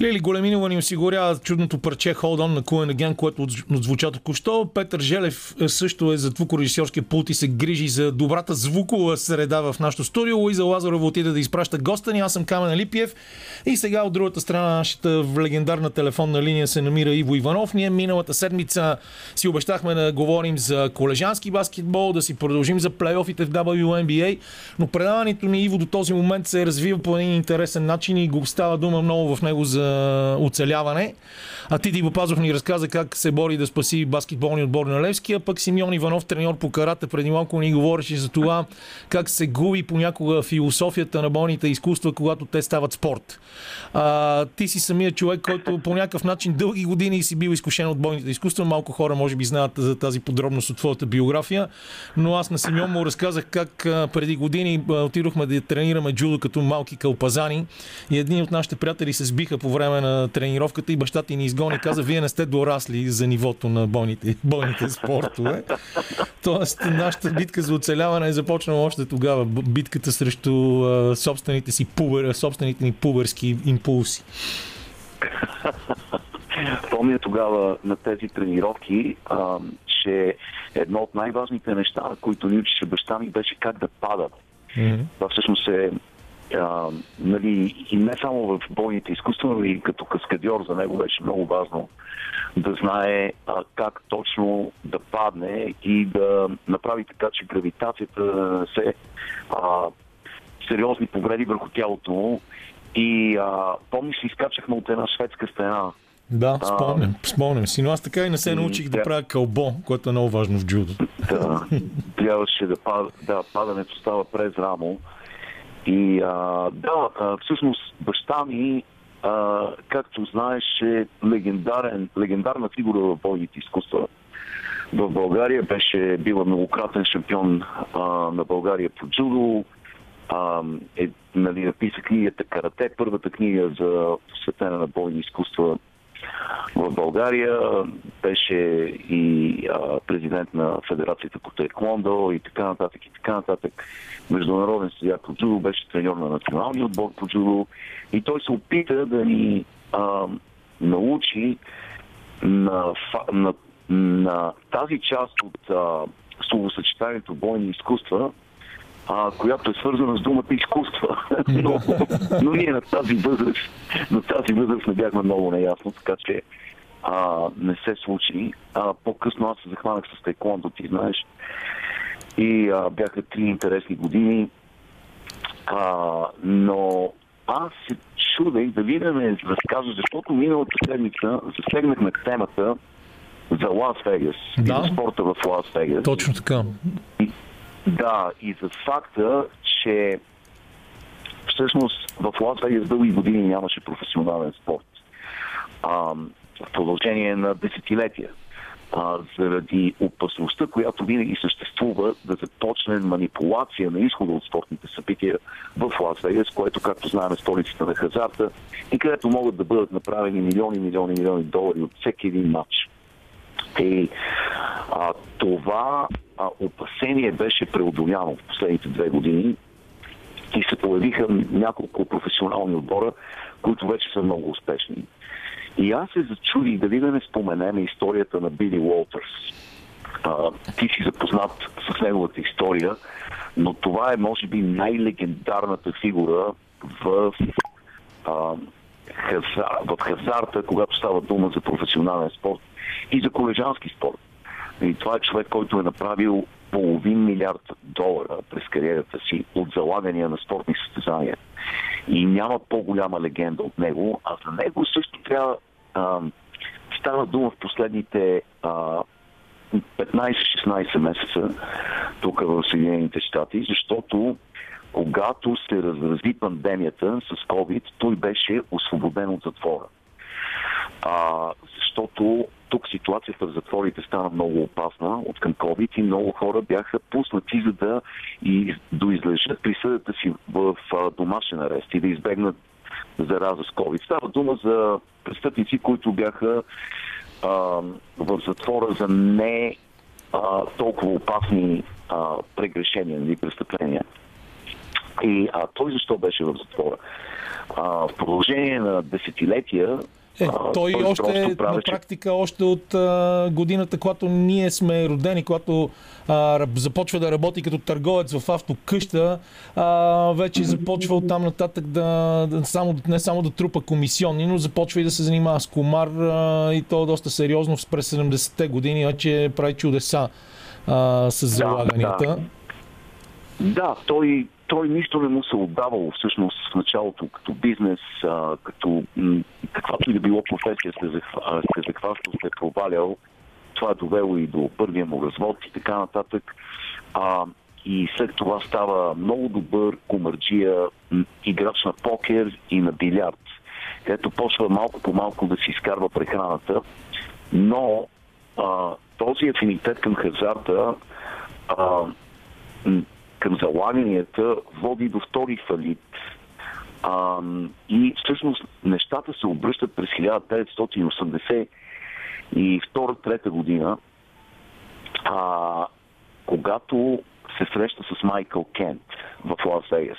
Лили Големинова ни осигурява чудното парче Hold On на Cool Again, което отзвуча току-що. Петър Желев е, също е за звукорежисьорския пулт и се грижи за добрата звукова среда в нашото студио. Луиза Лазарова отиде да изпраща госта ни. Аз съм Камен Липиев. И сега от другата страна нашата легендарна телефонна линия се намира Иво Иванов. Ние миналата седмица си обещахме да говорим за колежански баскетбол, да си продължим за плейофите в WNBA, но предаването ни Иво до този момент се е развива по един интересен начин и го става дума много в него за оцеляване. А ти, Диво Пазов, ни разказа как се бори да спаси баскетболния отбор на Левски, а пък Симеон Иванов, треньор по карата, преди малко ни говореше за това как се губи понякога философията на бойните изкуства, когато те стават спорт. А, ти си самия човек, който по някакъв начин дълги години си бил изкушен от бойните изкуства. Малко хора може би знаят за тази подробност от твоята биография, но аз на Симеон му разказах как преди години отидохме да тренираме джудо като малки кълпазани и едни от нашите приятели се сбиха по време на тренировката и баща ти ни изгони каза, вие не сте дорасли за нивото на бойните, бойните спортове. Тоест, нашата битка за оцеляване е започнала още тогава. Битката срещу а, собствените си пубер, собствените ни пуберски импулси. Помня тогава на тези тренировки, а, че едно от най-важните неща, които ни учеше баща ми, беше как да падат. Mm-hmm. Това всъщност е а, нали, и не само в бойните изкуства, но и като каскадьор за него беше много важно да знае а, как точно да падне и да направи така, че гравитацията се а, сериозни повреди върху тялото му. И а, помниш, изкачахме от една шведска стена. Да, спомням, спомням си, но аз така и не се научих да, да правя кълбо, което е много важно в джудо. Да, трябваше да, пад, да падането става през рамо. И а, да, а, всъщност баща ми, а, както знаеш, е легендарен, легендарна фигура в бойните изкуства. В България беше била многократен шампион а, на България по джудо. А, е, нали, написа книгата Карате, първата книга за посветена на бойни изкуства в България. Беше и а, президент на Федерацията по Тайквондо и така нататък и така нататък. Международен съдия по джудо, беше треньор на националния отбор по джудо и той се опита да ни а, научи на, на, на тази част от а, словосъчетанието бойни изкуства, а, която е свързана с думата изкуства. [LAUGHS] но, но ние на тази възраст, на тази възраст не бяхме много неясно, така че а, не се случи. А, по-късно аз се захванах с тайкондо, ти знаеш. И а, бяха три интересни години. А, но аз се чудех да видя да разкажа, защото миналата седмица засегнахме темата за Лас Вегас да. и за спорта в Лас Вегас. Точно така. И, да, и за факта, че всъщност в Лас Вегас дълги години нямаше професионален спорт. А, в продължение на десетилетия. А, заради опасността, която винаги съществува да започне манипулация на изхода от спортните събития в Лас Вегас, което, както знаем, е столицата на хазарта и където могат да бъдат направени милиони, милиони, милиони долари от всеки един матч. И а, това а, опасение беше преодоляно в последните две години и се появиха няколко професионални отбора, които вече са много успешни. И аз се зачудих дали да не споменем историята на Били Уолтърс. Ти си запознат с неговата история, но това е, може би, най-легендарната фигура в а, хазар, в хазарта, когато става дума за професионален спорт и за колежански спорт. И това е човек, който е направил половин милиард долара през кариерата си от залагания на спортни състезания. И няма по-голяма легенда от него, а за него също трябва а, става дума в последните а, 15-16 месеца тук в Съединените щати, защото когато се разрази пандемията с COVID, той беше освободен от затвора. А, защото тук ситуацията в затворите стана много опасна от към COVID и много хора бяха пуснати за да и доизлежат присъдата си в домашен арест и да избегнат зараза с COVID. Става дума за престъпници, които бяха а, в затвора за не а, толкова опасни а, прегрешения или нали, престъпления. И а, той защо беше в затвора? А, в продължение на десетилетия е, той, той още правеше... на практика още от а, годината, когато ние сме родени, когато а, започва да работи като търговец в автокъща, а, вече започва от там нататък да, да само, не само да трупа комисионни, но започва и да се занимава с комар а, и то доста сериозно през 70-те години, вече прави чудеса а, с залаганията. Да, да. да той той нищо не му се отдавало всъщност в началото като бизнес, а, като м- каквато и да било професия се, захва, се захващал, се е провалял. Това е довело и до първия му развод и така нататък. А, и след това става много добър комарджия, играч на покер и на билярд, където почва малко по малко да си изкарва прехраната, но а, този афинитет към хазарта а, към залаганията води до втори фалит. А, и всъщност нещата се обръщат през 1982-3 година, а, когато се среща с Майкъл Кент в Лас Вегас.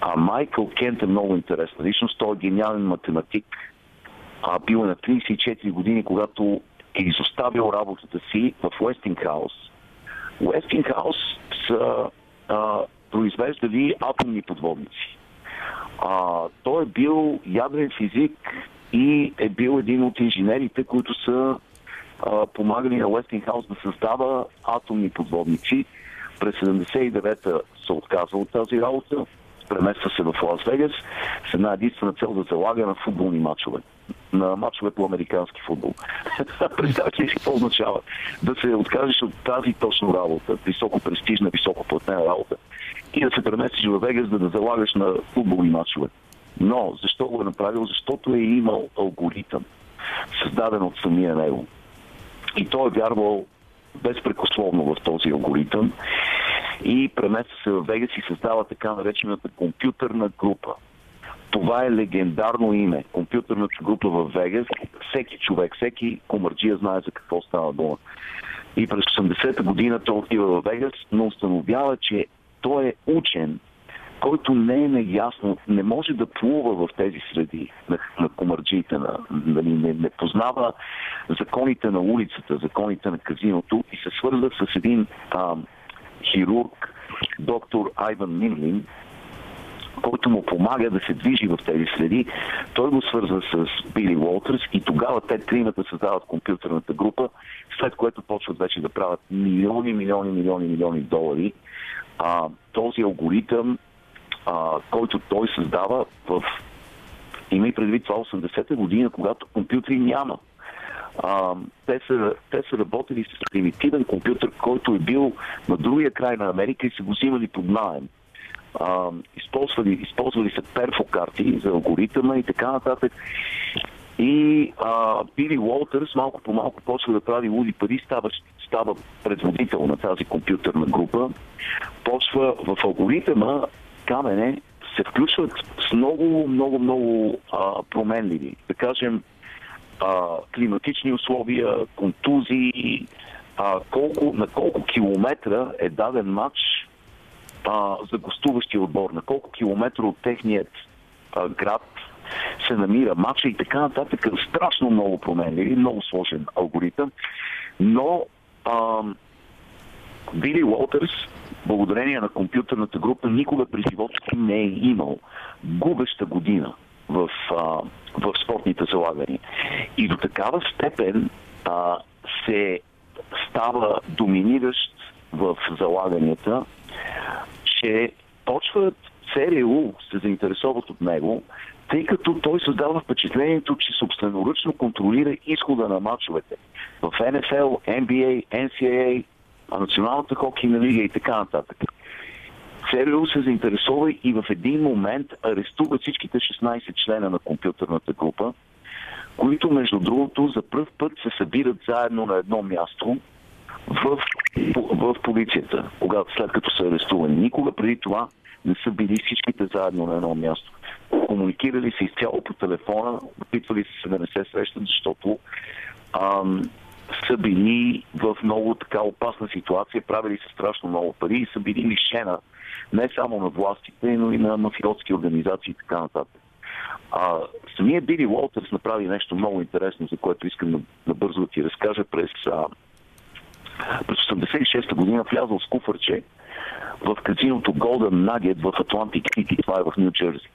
А Майкъл Кент е много интересна личност. Той е гениален математик. А, бил е на 34 години, когато е изоставил работата си в Уестингхаус Уестингхаус са а, произвеждали атомни подводници. А, той е бил ядрен физик и е бил един от инженерите, които са а, помагали на Уестингхаус да създава атомни подводници. През 79-та се отказва от тази работа, премества се в Лас Вегас с една единствена цел да залага на футболни матчове на мачове по американски футбол. [LAUGHS] Представете си какво означава? Да се откажеш от тази точно работа, високо престижна, високо платена работа и да се преместиш в Вегас, да, да залагаш на футболни мачове. Но защо го е направил? Защото е имал алгоритъм, създаден от самия него. И той е вярвал безпрекословно в този алгоритъм и премества се в Вегас и създава така наречената компютърна група това е легендарно име. Компютърната група в Вегас. Всеки човек, всеки комарджия знае за какво става дума. И през 80-та година той отива в Вегас, но установява, че той е учен, който не е неясно, не може да плува в тези среди на, на комарджиите, на, нали, не, не познава законите на улицата, законите на казиното и се свърза с един а, хирург, доктор Айван Минлин, който му помага да се движи в тези следи. Той го свързва с Били Уолтърс и тогава те тримата създават компютърната група, след което почват вече да правят милиони, милиони, милиони, милиони долари. А, този алгоритъм, а, който той създава в има и предвид това 80-та година, когато компютри няма. А, те, са, те са работили с примитивен компютър, който е бил на другия край на Америка и са го взимали под найем а, използвали, използвали са перфокарти за алгоритъма и така нататък. И а, Били Уолтърс малко по малко почва да прави луди пари, става, става предводител на тази компютърна група. Почва в алгоритъма камене се включват с много, много, много а, променливи. Да кажем, а, климатични условия, контузии, а, колко, на колко километра е даден матч а, за гостуващия отбор, на колко километра от техният а, град се намира матча и така нататък. Страшно много променливи, много сложен алгоритъм. Но а, Били Уолтърс, благодарение на компютърната група, никога през живота си не е имал губеща година. в, а, в спортните залагания. И до такава степен а, се става доминиращ в залаганията, че почват ЦРУ се заинтересуват от него, тъй като той създава впечатлението, че собственоръчно контролира изхода на матчовете в НФЛ, NBA, NCAA, Националната хокейна лига и така нататък. ЦРУ се заинтересува и в един момент арестува всичките 16 члена на компютърната група, които, между другото, за първ път се събират заедно на едно място в, в, полицията, когато след като са арестувани. Никога преди това не са били всичките заедно на едно място. Комуникирали се изцяло по телефона, опитвали се да не се срещат, защото ам, са били в много така опасна ситуация, правили се страшно много пари и са били лишена не само на властите, но и на мафиотски организации и така нататък. А, самия Били Уолтърс направи нещо много интересно, за което искам набързо да ти разкажа през, а, през 86-та година влязъл с куфърче в казиното Golden Nugget в Атлантик Сити, това е в Нью Джерси.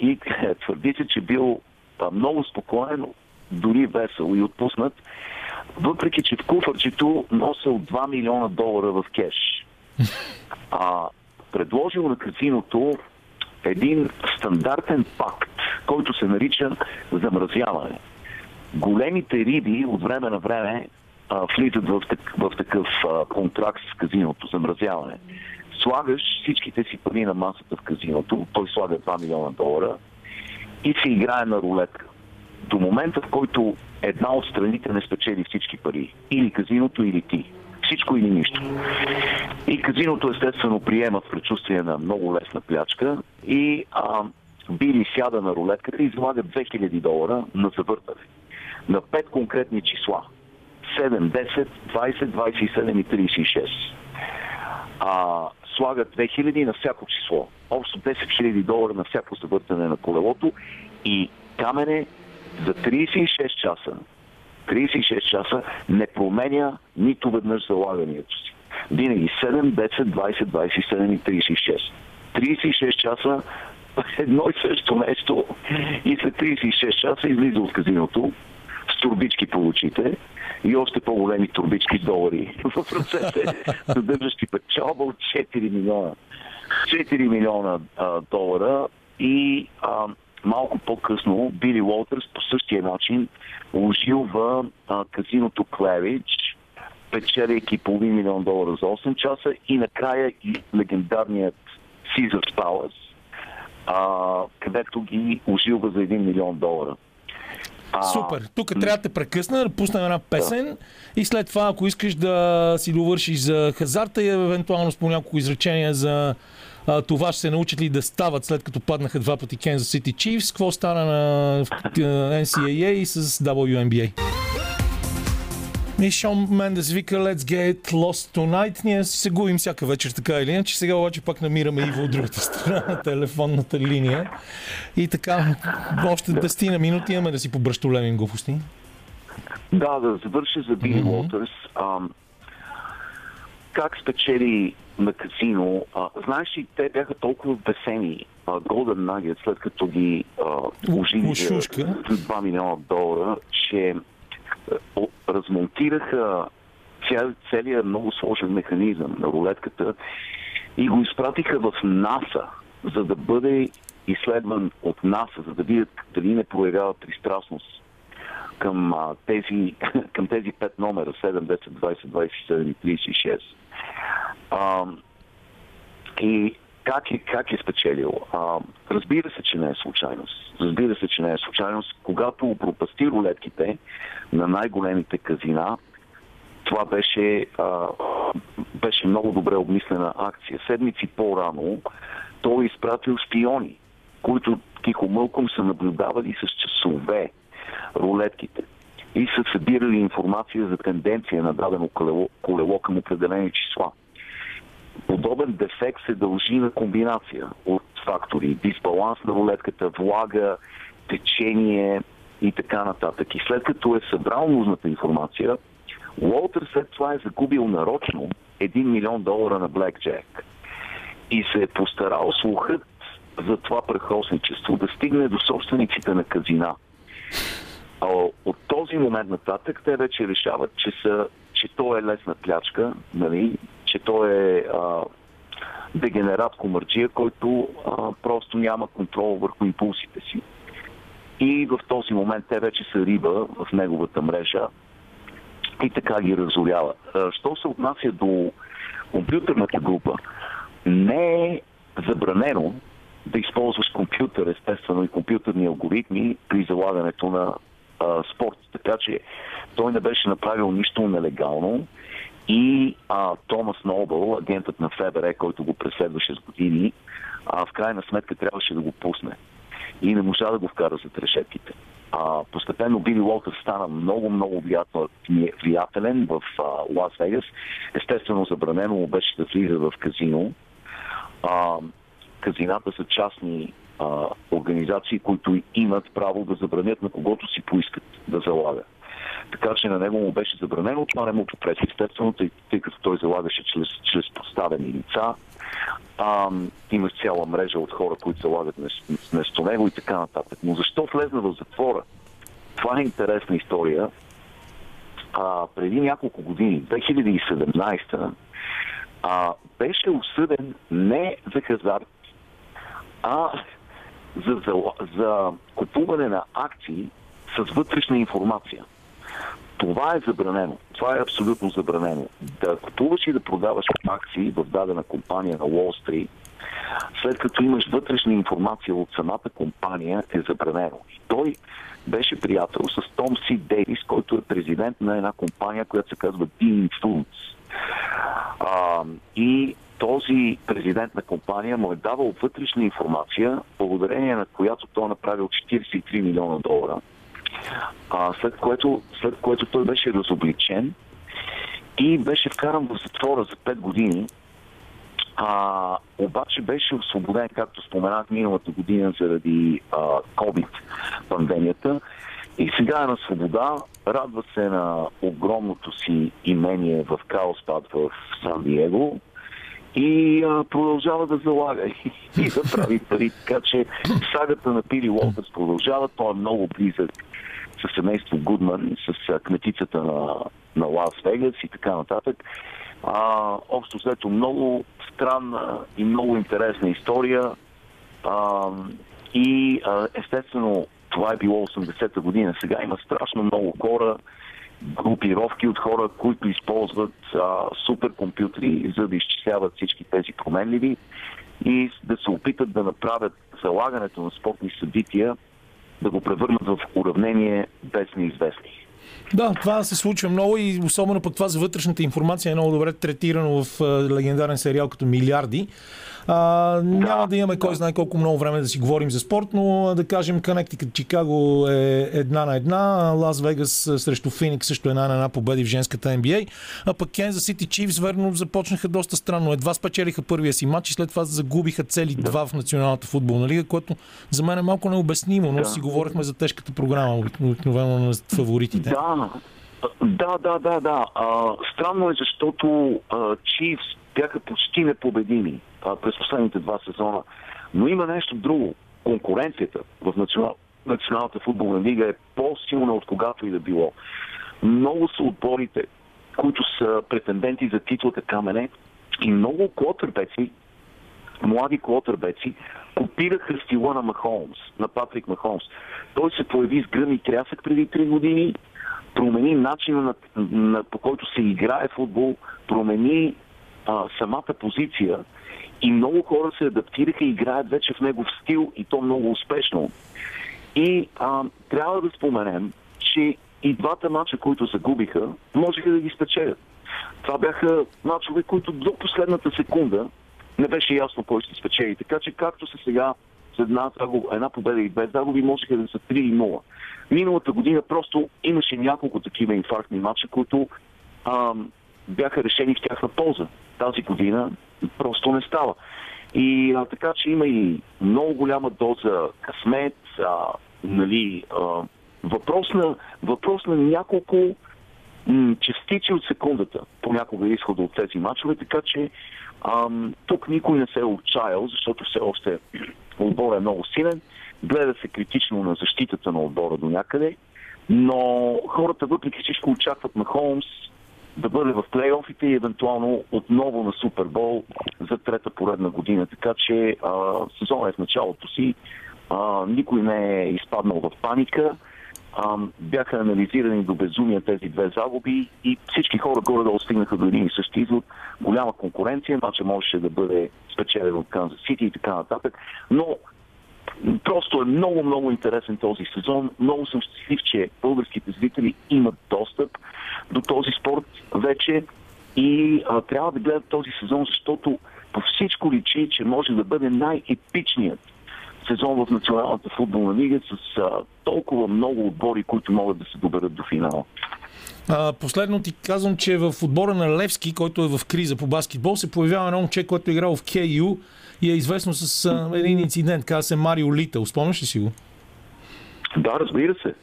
И [LAUGHS] твърди се, че бил а, много спокоен, дори весел и отпуснат, въпреки че в куфърчето носил 2 милиона долара в кеш. [LAUGHS] А, предложил на казиното един стандартен пакт, който се нарича замразяване. Големите риби от време на време а, влизат в, так, в такъв а, контракт с казиното, замразяване. Слагаш всичките си пари на масата в казиното, той слага 2 милиона долара и се играе на рулетка. До момента, в който една от страните не спечели всички пари, или казиното, или ти. Всичко или нищо. И казиното естествено приема в предчувствие на много лесна плячка и а, Били сяда на рулетката и излага 2000 долара на завъртане. На пет конкретни числа. 7, 10, 20, 27 и 36. А, слагат 2000 на всяко число. Общо 10 000 долара на всяко завъртане на колелото и камене за 36 часа 36 часа не променя нито веднъж залагането си. Винаги 7, 10, 20, 27 и 36. 36 часа [LAUGHS] едно и също нещо и след 36 часа излиза от казиното турбички по очите и още по-големи турбички долари [LAUGHS] в ръцете, съдържащи печалба от 4 милиона. 4 милиона а, долара и а, малко по-късно Били Уолтърс по същия начин а, казиното Клевич, печеляйки половин милион долара за 8 часа и накрая и легендарният Caesar's Palace, а, където ги ожилва за 1 милион долара. Супер. Тук трябва да те прекъсна, да пуснем една песен да. и след това, ако искаш да си довършиш за хазарта и евентуално с по няколко изречения за а, това ще се научат ли да стават след като паднаха два пъти Kansas City Chiefs, какво стана на NCAA и с WNBA. И Шон Мендес вика Let's get lost tonight. Ние се губим всяка вечер така или иначе. Сега обаче пак намираме Иво от другата страна на телефонната линия. И така, още 10 на минути имаме да си побръщолемим глупости. Да, да завърши за Били Уолтърс. Mm-hmm. Как спечели на казино. А, знаеш ли, те бяха толкова бесени, Golden Nugget, след като ги ужили 2 милиона долара, че размонтираха ця, целият много сложен механизъм на рулетката и го изпратиха в НАСА, за да бъде изследван от НАСА, за да видят дали не проявява пристрастност към, тези, [LAUGHS] към тези пет номера 7, 10, 20, 27 и 36. А, и как е, как е спечелил? А, разбира се, че не е случайност. Разбира се, че не е случайност. Когато пропасти рулетките на най-големите казина, това беше, а, беше много добре обмислена акция. Седмици по-рано той е изпратил шпиони, които тихо мълком са наблюдавали с часове рулетките и са събирали информация за тенденция на дадено колело, колело към определени числа. Подобен дефект се дължи на комбинация от фактори. Дисбаланс на рулетката, влага, течение и така нататък. И след като е събрал нужната информация, Уолтер след това е загубил нарочно 1 милион долара на Blackjack. И се е постарал слухът за това прехосничество да стигне до собствениците на казина. А от този момент нататък те вече решават, че, са, че то е лесна плячка, нали? Че то е а, дегенерат комърджия, който а, просто няма контрол върху импулсите си. И в този момент те вече са риба в неговата мрежа и така ги разорява. Що се отнася до компютърната група, не е забранено да използваш компютър, естествено, и компютърни алгоритми при залагането на а, спорт. Така че той не беше направил нищо нелегално и а, Томас Нобъл, агентът на ФБР, който го преследваше с години, а, в крайна сметка трябваше да го пусне. И не можа да го вкара за решетките. А, постепенно Били Уолтер стана много, много влиятелен в Лас Вегас. Естествено, забранено му беше да влиза в казино. А, казината са частни а, организации, които имат право да забранят на когото си поискат да залага. Така че на него му беше забранено. Това не му попречи, естествено, тъй, като той залагаше чрез, чрез подставени лица. А, имаш цяла мрежа от хора, които залагат вместо него и така нататък. Но защо влезна в затвора? Това е интересна история. А, преди няколко години, 2017, а, беше осъден не за хазарт, а за, за, за купуване на акции с вътрешна информация. Това е забранено. Това е абсолютно забранено. Да купуваш и да продаваш акции в дадена компания на Уолл Стрит, след като имаш вътрешна информация от самата компания, е забранено. И той беше приятел с Том Си Дейвис, който е президент на една компания, която се казва Dean Foods. А, и този президент на компания му е давал вътрешна информация, благодарение на която той е направил 43 милиона долара. А, след, което, след което той беше разобличен и беше вкаран в затвора за 5 години. А, обаче беше освободен, както споменах миналата година, заради а, COVID пандемията. И сега е на свобода, радва се на огромното си имение в Каоспад в Сан Диего и а, продължава да залага [LAUGHS] и да прави пари. Така че сагата на Пили Уолтърс продължава. Той е много близък с семейство Гудман, с кметицата на, на Лас Вегас и така нататък. А, общо след много странна и много интересна история. А, и а, естествено това е било 80-та година. Сега има страшно много хора, групировки от хора, които използват а, суперкомпютри, за да изчисляват всички тези променливи и да се опитат да направят залагането на спортни събития, да го превърнат в уравнение без неизвестни. Да, това се случва много и особено пък това за вътрешната информация е много добре третирано в легендарен сериал като Милиарди. А, няма да имаме кой знае колко много време да си говорим за спорт, но да кажем Канектикът Чикаго е една на една, Лас Вегас срещу Феникс също една на една победи в женската NBA, а пък Кензас Сити Чифс верно започнаха доста странно. Едва спечелиха първия си матч и след това загубиха цели два в Националната футболна лига, което за мен е малко необяснимо, но си говорихме за тежката програма, обикновено на фаворитите. Да, да, да, да, да. А, странно е, защото Чифс бяха почти непобедими а, през последните два сезона. Но има нещо друго. Конкуренцията в национал... Националната футболна лига е по-силна от когато и да било. Много са отборите, които са претенденти за титлата камене и много клотърбеци, млади клотърбеци, копираха стила на Махолмс, на Патрик Махолмс. Той се появи с гръм и трясък преди 3 години, промени начина на, на, по който се играе футбол, промени а, самата позиция и много хора се адаптираха и играят вече в негов стил и то много успешно. И а, трябва да споменем, че и двата мача, които загубиха, можеха да ги спечелят. Това бяха мачове, които до последната секунда не беше ясно кой ще спечели. Така че както са сега с една, една победа и две загуби, можеха да са 3 и 0. Миналата година просто имаше няколко такива инфарктни мача, които а, бяха решени в тяхна полза. Тази година просто не става. И а, така, че има и много голяма доза късмет, а, нали, а, въпрос, на, въпрос на няколко м- частици от секундата понякога изхода от тези мачове, така че а, тук никой не се е отчаял, защото все още отбора е много силен, гледа се критично на защитата на отбора до някъде, но хората въпреки всичко очакват на Холмс да бъде в плейофите и евентуално отново на Супербол за трета поредна година. Така че а, сезонът е в началото си. А, никой не е изпаднал в паника. А, бяха анализирани до безумия тези две загуби и всички хора горе-долу стигнаха до един и същи извод. Голяма конкуренция, матча можеше да бъде спечелен от Канзас Сити и така нататък. Но Просто е много, много интересен този сезон. Много съм щастлив, че българските зрители имат достъп до този спорт вече и а, трябва да гледат този сезон, защото по всичко личи, че може да бъде най-епичният сезон в Националната футболна лига с а, толкова много отбори, които могат да се доберат до финала. А, последно ти казвам, че в отбора на Левски, който е в криза по баскетбол, се появява едно момче, който е играл в КЮ и е известно с а, един инцидент, каза се Марио Литъл. Спомняш ли си го? Да, разбира се.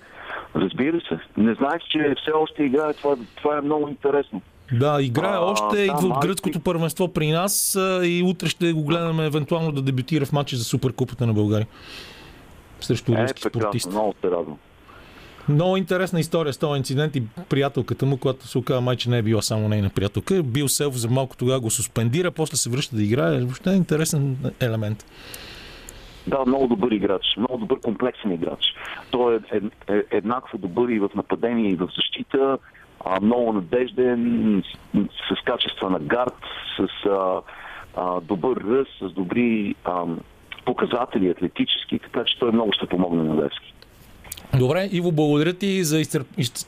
Разбира се. Не знаех, че все още играе. Това, това е много интересно. Да, играе а, още, да, идва от гръцкото първенство при нас а, и утре ще го гледаме евентуално да дебютира в матча за Суперкупата на България. Срещу е, руски спортист. Много се радвам. Много интересна история с този инцидент и приятелката му, която се оказа май, че не е била само нейна приятелка. Бил Селф за малко тогава го суспендира, после се връща да играе. Въобще е интересен елемент. Да, много добър играч, много добър комплексен играч. Той е, е, е еднакво добър и в нападение, и в защита, а, много надежден, с, с качества на гард, с а, а, добър ръст, с добри а, показатели атлетически, така че той много ще помогне на Левски. Добре, Иво, благодаря ти за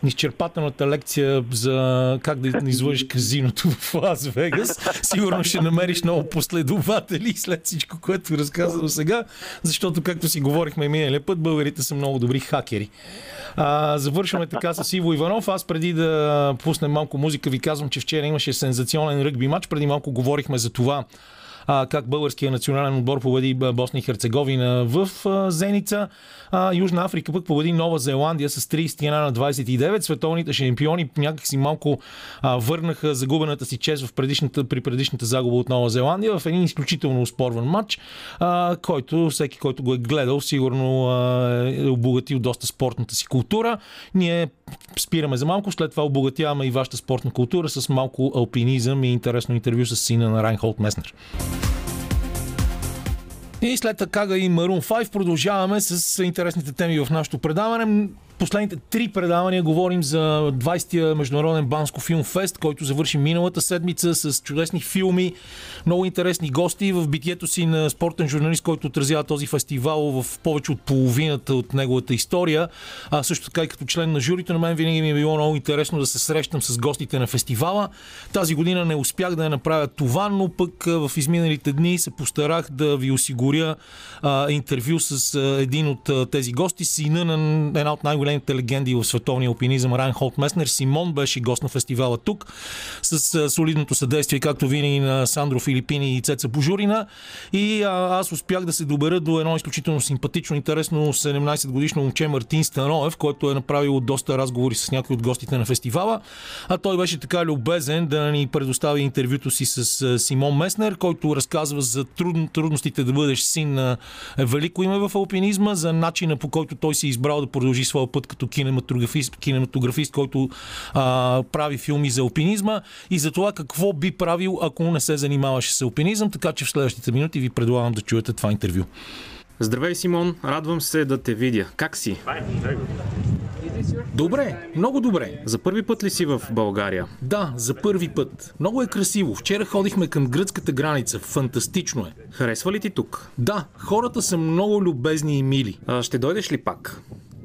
изчерпателната лекция за как да излъжиш казиното в Лас Вегас. Сигурно ще намериш много последователи след всичко, което разказа до сега, защото, както си говорихме миналия път, българите са много добри хакери. А, завършваме така с Иво Иванов. Аз преди да пуснем малко музика, ви казвам, че вчера имаше сензационен ръгби матч. Преди малко говорихме за това а, как българския национален отбор победи Босна и Херцеговина в а, Зеница. А, Южна Африка пък победи Нова Зеландия с 31 на 29. Световните шампиони някакси малко а, върнаха загубената си чест в предишната, при предишната загуба от Нова Зеландия в един изключително спорван матч, а, който всеки, който го е гледал, сигурно а, е обогатил доста спортната си култура. Ние спираме за малко, след това обогатяваме и вашата спортна култура с малко алпинизъм и интересно интервю с сина на Райнхолд Меснер. И след така и Maroon 5 продължаваме с интересните теми в нашото предаване последните три предавания говорим за 20-я Международен Банско филм фест, който завърши миналата седмица с чудесни филми, много интересни гости в битието си на спортен журналист, който отразява този фестивал в повече от половината от неговата история. А също така и като член на журито на мен винаги ми е било много интересно да се срещам с гостите на фестивала. Тази година не успях да я направя това, но пък в изминалите дни се постарах да ви осигуря а, интервю с а, един от а, тези гости, сина на една от най-големите големите легенди в световния алпинизъм Райнхолд Меснер. Симон беше гост на фестивала тук с солидното съдействие, както винаги на Сандро Филипини и Цеца Божурина. И а, аз успях да се добера до едно изключително симпатично, интересно 17 годишно момче Мартин Станоев, който е направил доста разговори с някои от гостите на фестивала. А той беше така любезен да ни предостави интервюто си с Симон Меснер, който разказва за труд, трудностите да бъдеш син на велико име в алпинизма, за начина по който той си избрал да продължи своя път като кинематографист, кинематографист който а, прави филми за алпинизма и за това какво би правил, ако не се занимаваше с алпинизъм. Така че в следващите минути ви предлагам да чуете това интервю. Здравей, Симон! Радвам се да те видя. Как си? Добре, много добре. За първи път ли си в България? Да, за първи път. Много е красиво. Вчера ходихме към гръцката граница. Фантастично е. Харесва ли ти тук? Да, хората са много любезни и мили. А ще дойдеш ли пак?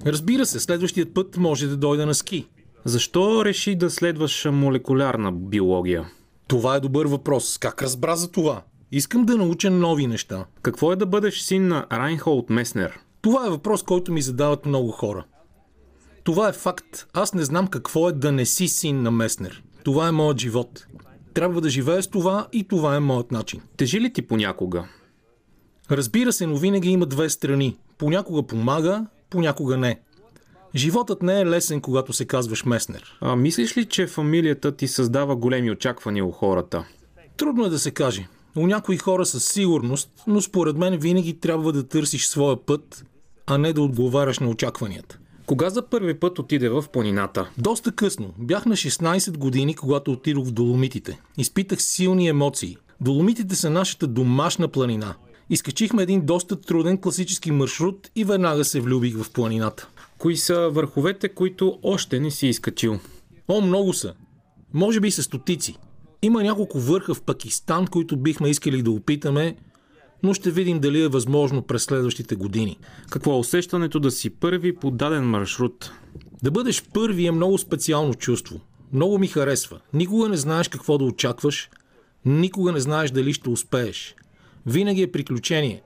Разбира се, следващият път може да дойда на ски. Защо реши да следваш молекулярна биология? Това е добър въпрос. Как разбра за това? Искам да науча нови неща. Какво е да бъдеш син на Райнхолд Меснер? Това е въпрос, който ми задават много хора. Това е факт. Аз не знам какво е да не си син на Меснер. Това е моят живот. Трябва да живея с това и това е моят начин. Тежи ли ти понякога? Разбира се, но винаги има две страни. Понякога помага, понякога не. Животът не е лесен, когато се казваш Меснер. А мислиш ли, че фамилията ти създава големи очаквания у хората? Трудно е да се каже. У някои хора със сигурност, но според мен винаги трябва да търсиш своя път, а не да отговаряш на очакванията. Кога за първи път отиде в планината? Доста късно. Бях на 16 години, когато отидох в Доломитите. Изпитах силни емоции. Доломитите са нашата домашна планина. Изкачихме един доста труден класически маршрут и веднага се влюбих в планината. Кои са върховете, които още не си изкачил? О, много са. Може би са стотици. Има няколко върха в Пакистан, които бихме искали да опитаме, но ще видим дали е възможно през следващите години. Какво е усещането да си първи по даден маршрут? Да бъдеш първи е много специално чувство. Много ми харесва. Никога не знаеш какво да очакваш, никога не знаеш дали ще успееш. Винаги е приключение.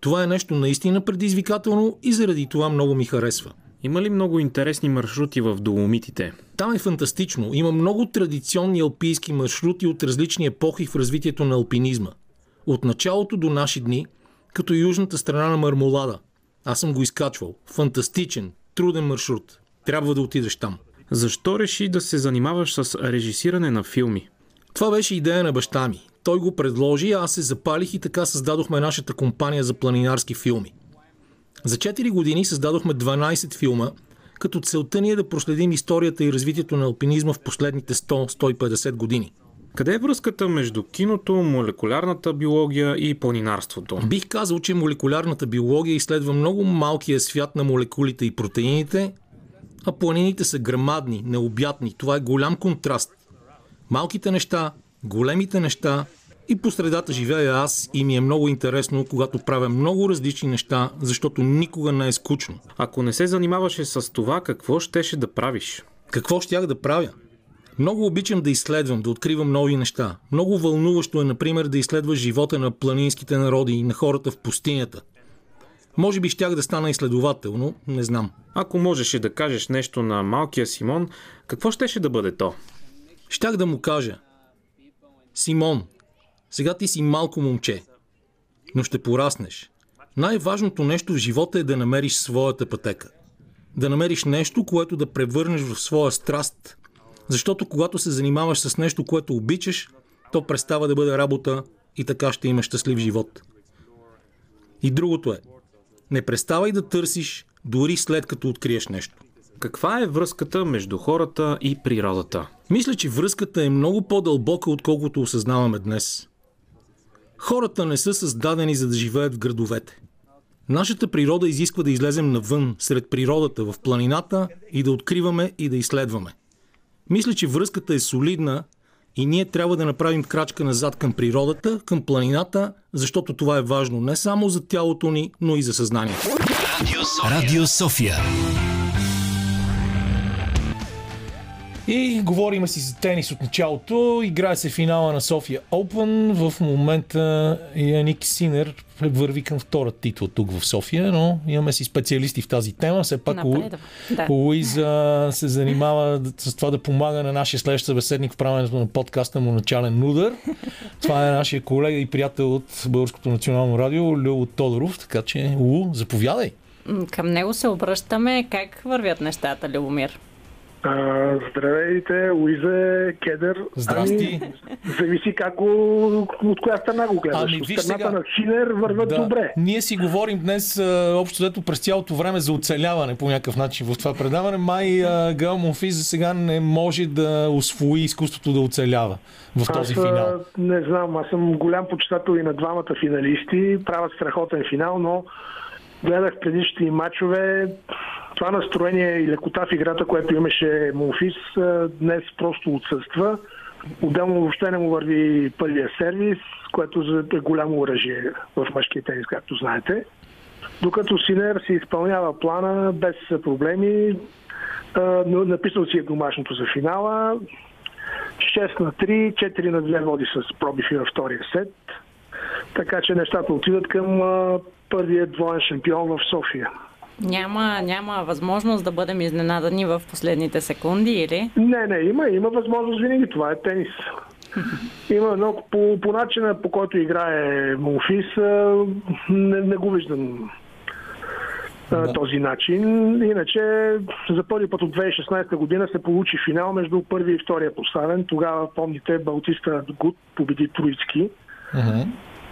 Това е нещо наистина предизвикателно и заради това много ми харесва. Има ли много интересни маршрути в Доломитите? Там е фантастично. Има много традиционни алпийски маршрути от различни епохи в развитието на алпинизма. От началото до наши дни, като южната страна на Мармолада. Аз съм го изкачвал. Фантастичен, труден маршрут. Трябва да отидеш там. Защо реши да се занимаваш с режисиране на филми? Това беше идея на баща ми. Той го предложи, аз се запалих и така създадохме нашата компания за планинарски филми. За 4 години създадохме 12 филма, като целта ни е да проследим историята и развитието на алпинизма в последните 100-150 години. Къде е връзката между киното, молекулярната биология и планинарството? Бих казал, че молекулярната биология изследва много малкия свят на молекулите и протеините, а планините са грамадни, необятни. Това е голям контраст. Малките неща, големите неща и по средата живея аз и ми е много интересно, когато правя много различни неща, защото никога не е скучно. Ако не се занимаваше с това, какво щеше да правиш? Какво щях да правя? Много обичам да изследвам, да откривам нови неща. Много вълнуващо е, например, да изследваш живота на планинските народи и на хората в пустинята. Може би щях да стана изследовател, но не знам. Ако можеше да кажеш нещо на малкия Симон, какво щеше да бъде то? Щях да му кажа. Симон, сега ти си малко момче, но ще пораснеш. Най-важното нещо в живота е да намериш своята пътека. Да намериш нещо, което да превърнеш в своя страст. Защото когато се занимаваш с нещо, което обичаш, то престава да бъде работа и така ще имаш щастлив живот. И другото е, не преставай да търсиш, дори след като откриеш нещо. Каква е връзката между хората и природата? Мисля, че връзката е много по-дълбока, отколкото осъзнаваме днес. Хората не са създадени за да живеят в градовете. Нашата природа изисква да излезем навън, сред природата, в планината и да откриваме и да изследваме. Мисля, че връзката е солидна и ние трябва да направим крачка назад към природата, към планината, защото това е важно не само за тялото ни, но и за съзнанието. Радио София. И говорим си за тенис от началото. Играе се финала на София Open. В момента Яник Синер върви към втора титла тук в София, но имаме си специалисти в тази тема. Все пак да. Луиза се занимава с това да помага на нашия следващ събеседник в правенето на подкаста му Начален Нудър. Това е нашия колега и приятел от Българското национално радио Лю Тодоров, така че Лу, заповядай. Към него се обръщаме. Как вървят нещата, Любомир? А, здравейте, Луиза Кедър. Здрасти. Ами, зависи как го, от коя страна го гледаш. Ами, от страната сега... на Хинер върват да. добре. Ние си говорим днес общо взето през цялото време за оцеляване по някакъв начин в това предаване. Май Гал Монфи за сега не може да освои изкуството да оцелява в този аз, финал. Не знам, аз съм голям почитател и на двамата финалисти. Правят страхотен финал, но гледах предишните матчове това настроение и лекота в играта, което имаше Монфис, днес просто отсъства. Отделно въобще не му върви първия сервис, което е голямо оръжие в мъжкия тенис, както знаете. Докато Синер си изпълнява плана без проблеми, написал си е домашното за финала. 6 на 3, 4 на 2 води с пробив във втория сет. Така че нещата отидат към първия двоен шампион в София. Няма, няма възможност да бъдем изненадани в последните секунди, или? Не, не, има, има възможност винаги. Това е тенис. Има, но по, по начина по който играе Монфис, не, не го виждам да. този начин. Иначе за първи път от 2016 година се получи финал между първи и втория поставен. Тогава, помните, Балтиста Гуд победи Труицки Uh-huh.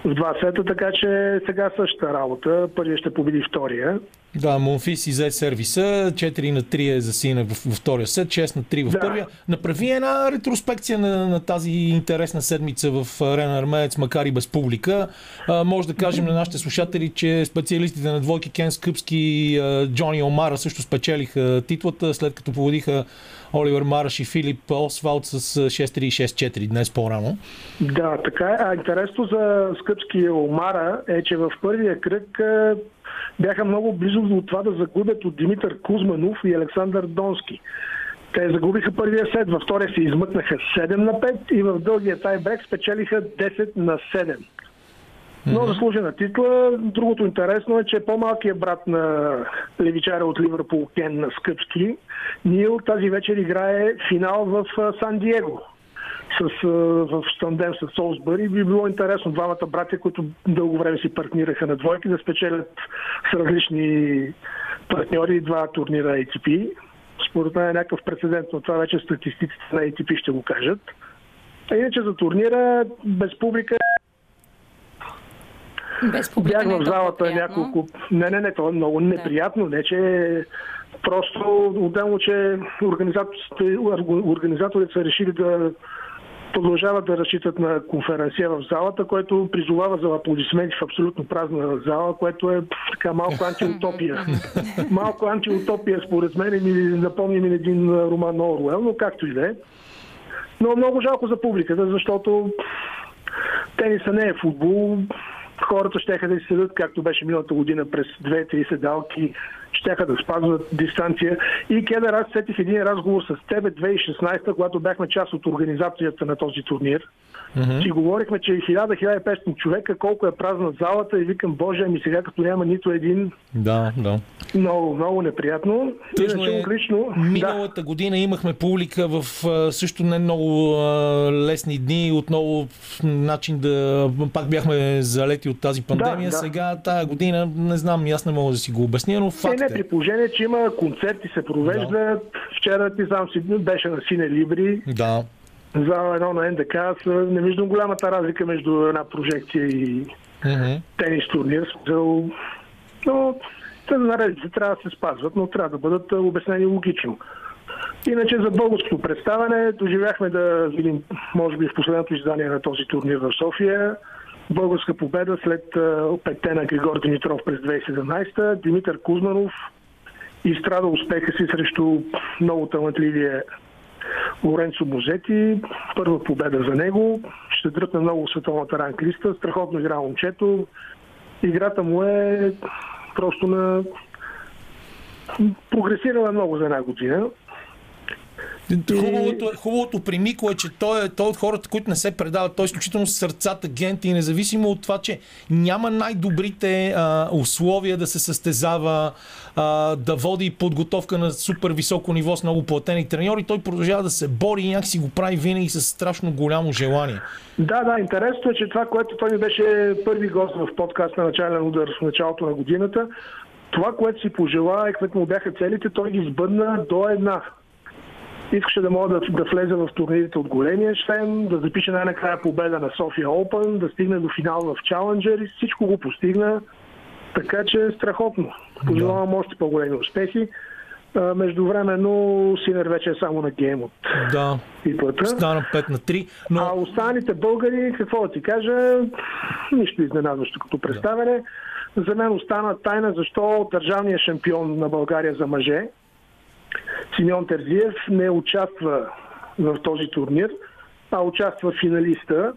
В два сета, така че сега същата работа. Първият ще победи втория. Да, Монфис изе сервиса, 4 на 3 е за сина в, в втория сет, 6 на 3 в Да. първия. Направи една ретроспекция на, на тази интересна седмица в Арена Армеец, макар и без публика. А, може да кажем на нашите слушатели, че специалистите на двойки Кен Скъпски и Джони Омара също спечелиха титлата, след като победиха Оливер Мараш и Филип Освалд с а, 6-3 и 6-4 днес по-рано. Да, така е. А интересно за Скъпски и Омара е, че в първия кръг бяха много близо до това да загубят от Димитър Кузманов и Александър Донски. Те загубиха първия сет, във втория се измъкнаха 7 на 5 и в дългия тайбрек спечелиха 10 на 7. Но заслужена титла. Другото интересно е, че по-малкият брат на левичаря от Ливърпул Кен на Скъпски, Нил тази вечер играе финал в Сан Диего с, а, в тандем с Солсбъри. Би било интересно двамата братя, които дълго време си партнираха на двойки, да спечелят с различни партньори два турнира ATP. Според мен е някакъв прецедент, но това вече статистиците на ATP ще го кажат. А иначе за турнира без публика Без публика Бях е в залата приятно. няколко... Не, не, не, това е много неприятно. Не, че просто отделно, че организаторите, организаторите са решили да продължават да разчитат на конференция в залата, което призовава за аплодисменти в абсолютно празна зала, което е така малко антиутопия. [LAUGHS] малко антиутопия, според мен, ми напомни ми един роман на Оруел, но както и да е. Но много жалко за публиката, защото тениса не е футбол. Хората ще да си седат, както беше миналата година, през 2-3 седалки, ще да спазват дистанция. И Кедър, аз сетих един разговор с тебе 2016, когато бяхме част от организацията на този турнир. Mm-hmm. Си говорихме, че 1000-1500 човека, колко е празна залата и викам, Боже, ами сега като няма нито един, Да, да. много, много неприятно. Тъжно Иначе е, лично, да, Миналата година имахме публика в също не много лесни дни. Отново начин да пак бяхме залети от тази пандемия. да. Сега тая година не знам, аз не мога да си го обясня, но Е, факт не, при положение, че има концерти се провеждат. Да. Вчера ти знам си беше на Сине Либри, Да. зала едно на НДК. Аз не виждам голямата разлика между една прожекция и Мгм. тенис турнир. Но те наредите трябва да се спазват, но трябва да бъдат обяснени логично. Иначе за българското представяне доживяхме да видим, може би в последното издание на този турнир в София, българска победа след петте на Григор Димитров през 2017. Димитър Кузманов изстрада успеха си срещу много талантливия Лоренцо Музети. Първа победа за него. Ще дръпне много световната ранглиста. Страхотно игра момчето. Играта му е просто на... Прогресирала много за една година. Хубавото, е- хубавото при Мико е, че той е, той е от хората, които не се предават. Той е изключително сърцата гент и независимо от това, че няма най-добрите а, условия да се състезава, а, да води подготовка на супер високо ниво с много платени треньори, той продължава да се бори и някакси го прави винаги с страшно голямо желание. Да, да, интересно е, че това, което той ми беше първи гост в подкаст на начален удар в началото на годината, това, което си пожела и каквито му бяха целите, той ги сбъдна до една. Искаше да мога да, да влезе в турнирите от големия шлем, да запише най-накрая победа на София Open, да стигне до финал в Challenger и всичко го постигна. Така че е страхотно. Пожелавам още по-големи успехи. Междувременно Синер вече е само на гейм от Да, титлата. стана 5 на 3, но... А останалите българи, какво да ти кажа, нищо изненадващо като представяне. За мен остана тайна защо държавният шампион на България за мъже, Симеон Терзиев, не участва в този турнир, а участва финалиста.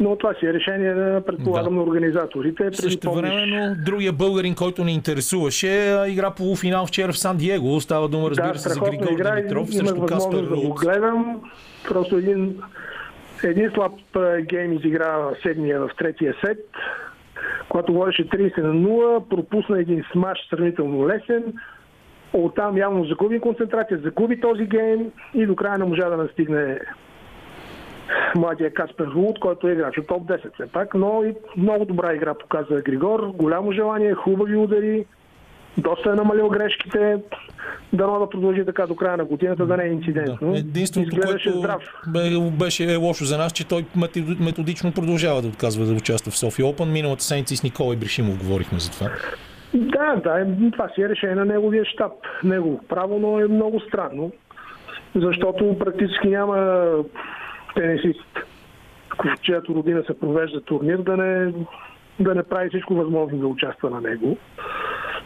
Но това си е решение на, предполагам, Да. на организаторите. Също времено, другия българин, който ни интересуваше, игра полуфинал вчера в Сан Диего. Става дума, разбира да, се, за Григор игра. Димитров срещу Каспер да го гледам. Просто един, един слаб гейм изигра в седмия в третия сет, когато водеше 30 на 0, пропусна един смаш сравнително лесен. Оттам явно загуби концентрация, загуби този гейм и до края не можа да настигне младия Каспер Руд, който е играч от топ 10 все пак, но и много добра игра показа Григор, голямо желание, хубави удари, доста е намалил грешките. Дано да продължи така до края на годината, да не е инцидентно. Да. Единственото, което здрав. бе- беше лошо за нас, че той метод- методично продължава да отказва да участва в София Open. Миналата седмица и с Николай Бришимов говорихме за това. Да, да, това си е решение на неговия щаб. Негово право, но е много странно, защото практически няма тенисист, в чиято родина се провежда турнир, да не, да не прави всичко възможно да участва на него.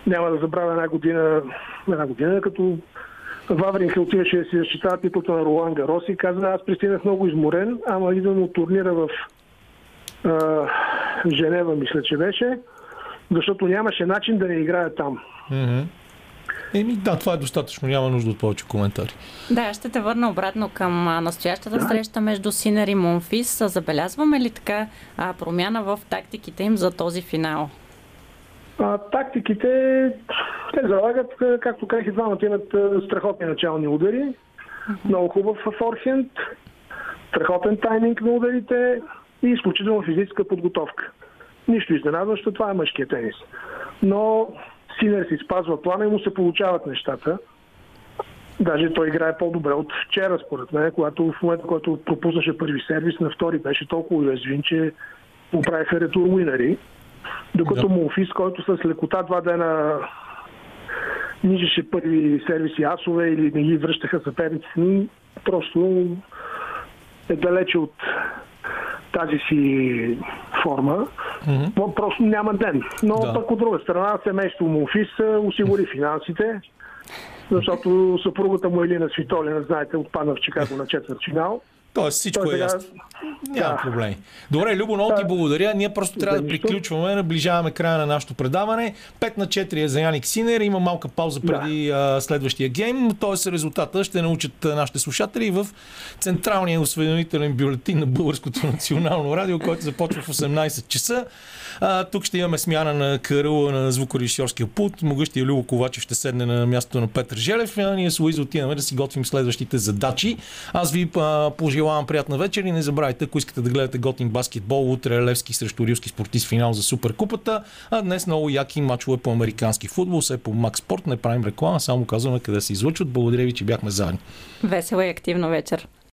Няма да забравя една година, една година като Вавринка отиваше да си защитава титлата на Ролан Гарос и каза, аз пристигнах много изморен, ама идвам от турнира в а, Женева, мисля, че беше, защото нямаше начин да не играе там. Еми да, това е достатъчно, няма нужда от повече коментари. Да, ще те върна обратно към настоящата среща между Синер и Монфис. Забелязваме ли така а, промяна в тактиките им за този финал? А, тактиките, те залагат, както казах, и двамата имат страхотни начални удари, много хубав форхенд, страхотен тайминг на ударите и изключително физическа подготовка. Нищо изненадващо, това е мъжкия тенис. Но Синер си спазва плана и му се получават нещата. Даже той играе по-добре от вчера, според мен, когато в момента, който пропуснаше първи сервис, на втори беше толкова уязвим, че му правиха ретур уинери. Докато Да. Монфис, който с лекота два дена нижеше първи сервиси асове или не ги връщаха съперниците, ни, просто е далече от тази си форма. Mm-hmm. Просто няма ден. Но Да. пък от друга страна семейство Монфис а, осигури финансите, защото съпругата му Елина Свитолина, знаете, отпадна в Чикаго на четвърт финал. Тоест всичко Той е сега- ясно. Няма Да. проблеми. Добре, Любо, много ти Да. благодаря. Ние просто трябва да нищо. приключваме, наближаваме края на нашето предаване. 5 на 4 е за Яник Синер. Има малка пауза преди а, следващия гейм, т.е. резултата ще научат нашите слушатели в централния осведомителен бюлетин на Българското национално радио, който започва в 18 часа. А, тук ще имаме смяна на карула на звукорежисьорския пулт. Могъщия Любо Ковачев ще седне на мястото на Петър Желев. А ние с Луиза отиваме да си готвим следващите задачи. Аз ви а, пожелавам приятна вечер и не забравяйте, ако искате да гледате готин баскетбол, утре Левски срещу Рилски спортист финал за Суперкупата, а днес много яки мачове по американски футбол, все по Макс Спорт, не правим реклама, само казваме къде се излъчват. Благодаря ви, че бяхме заедно. Весела и активна вечер.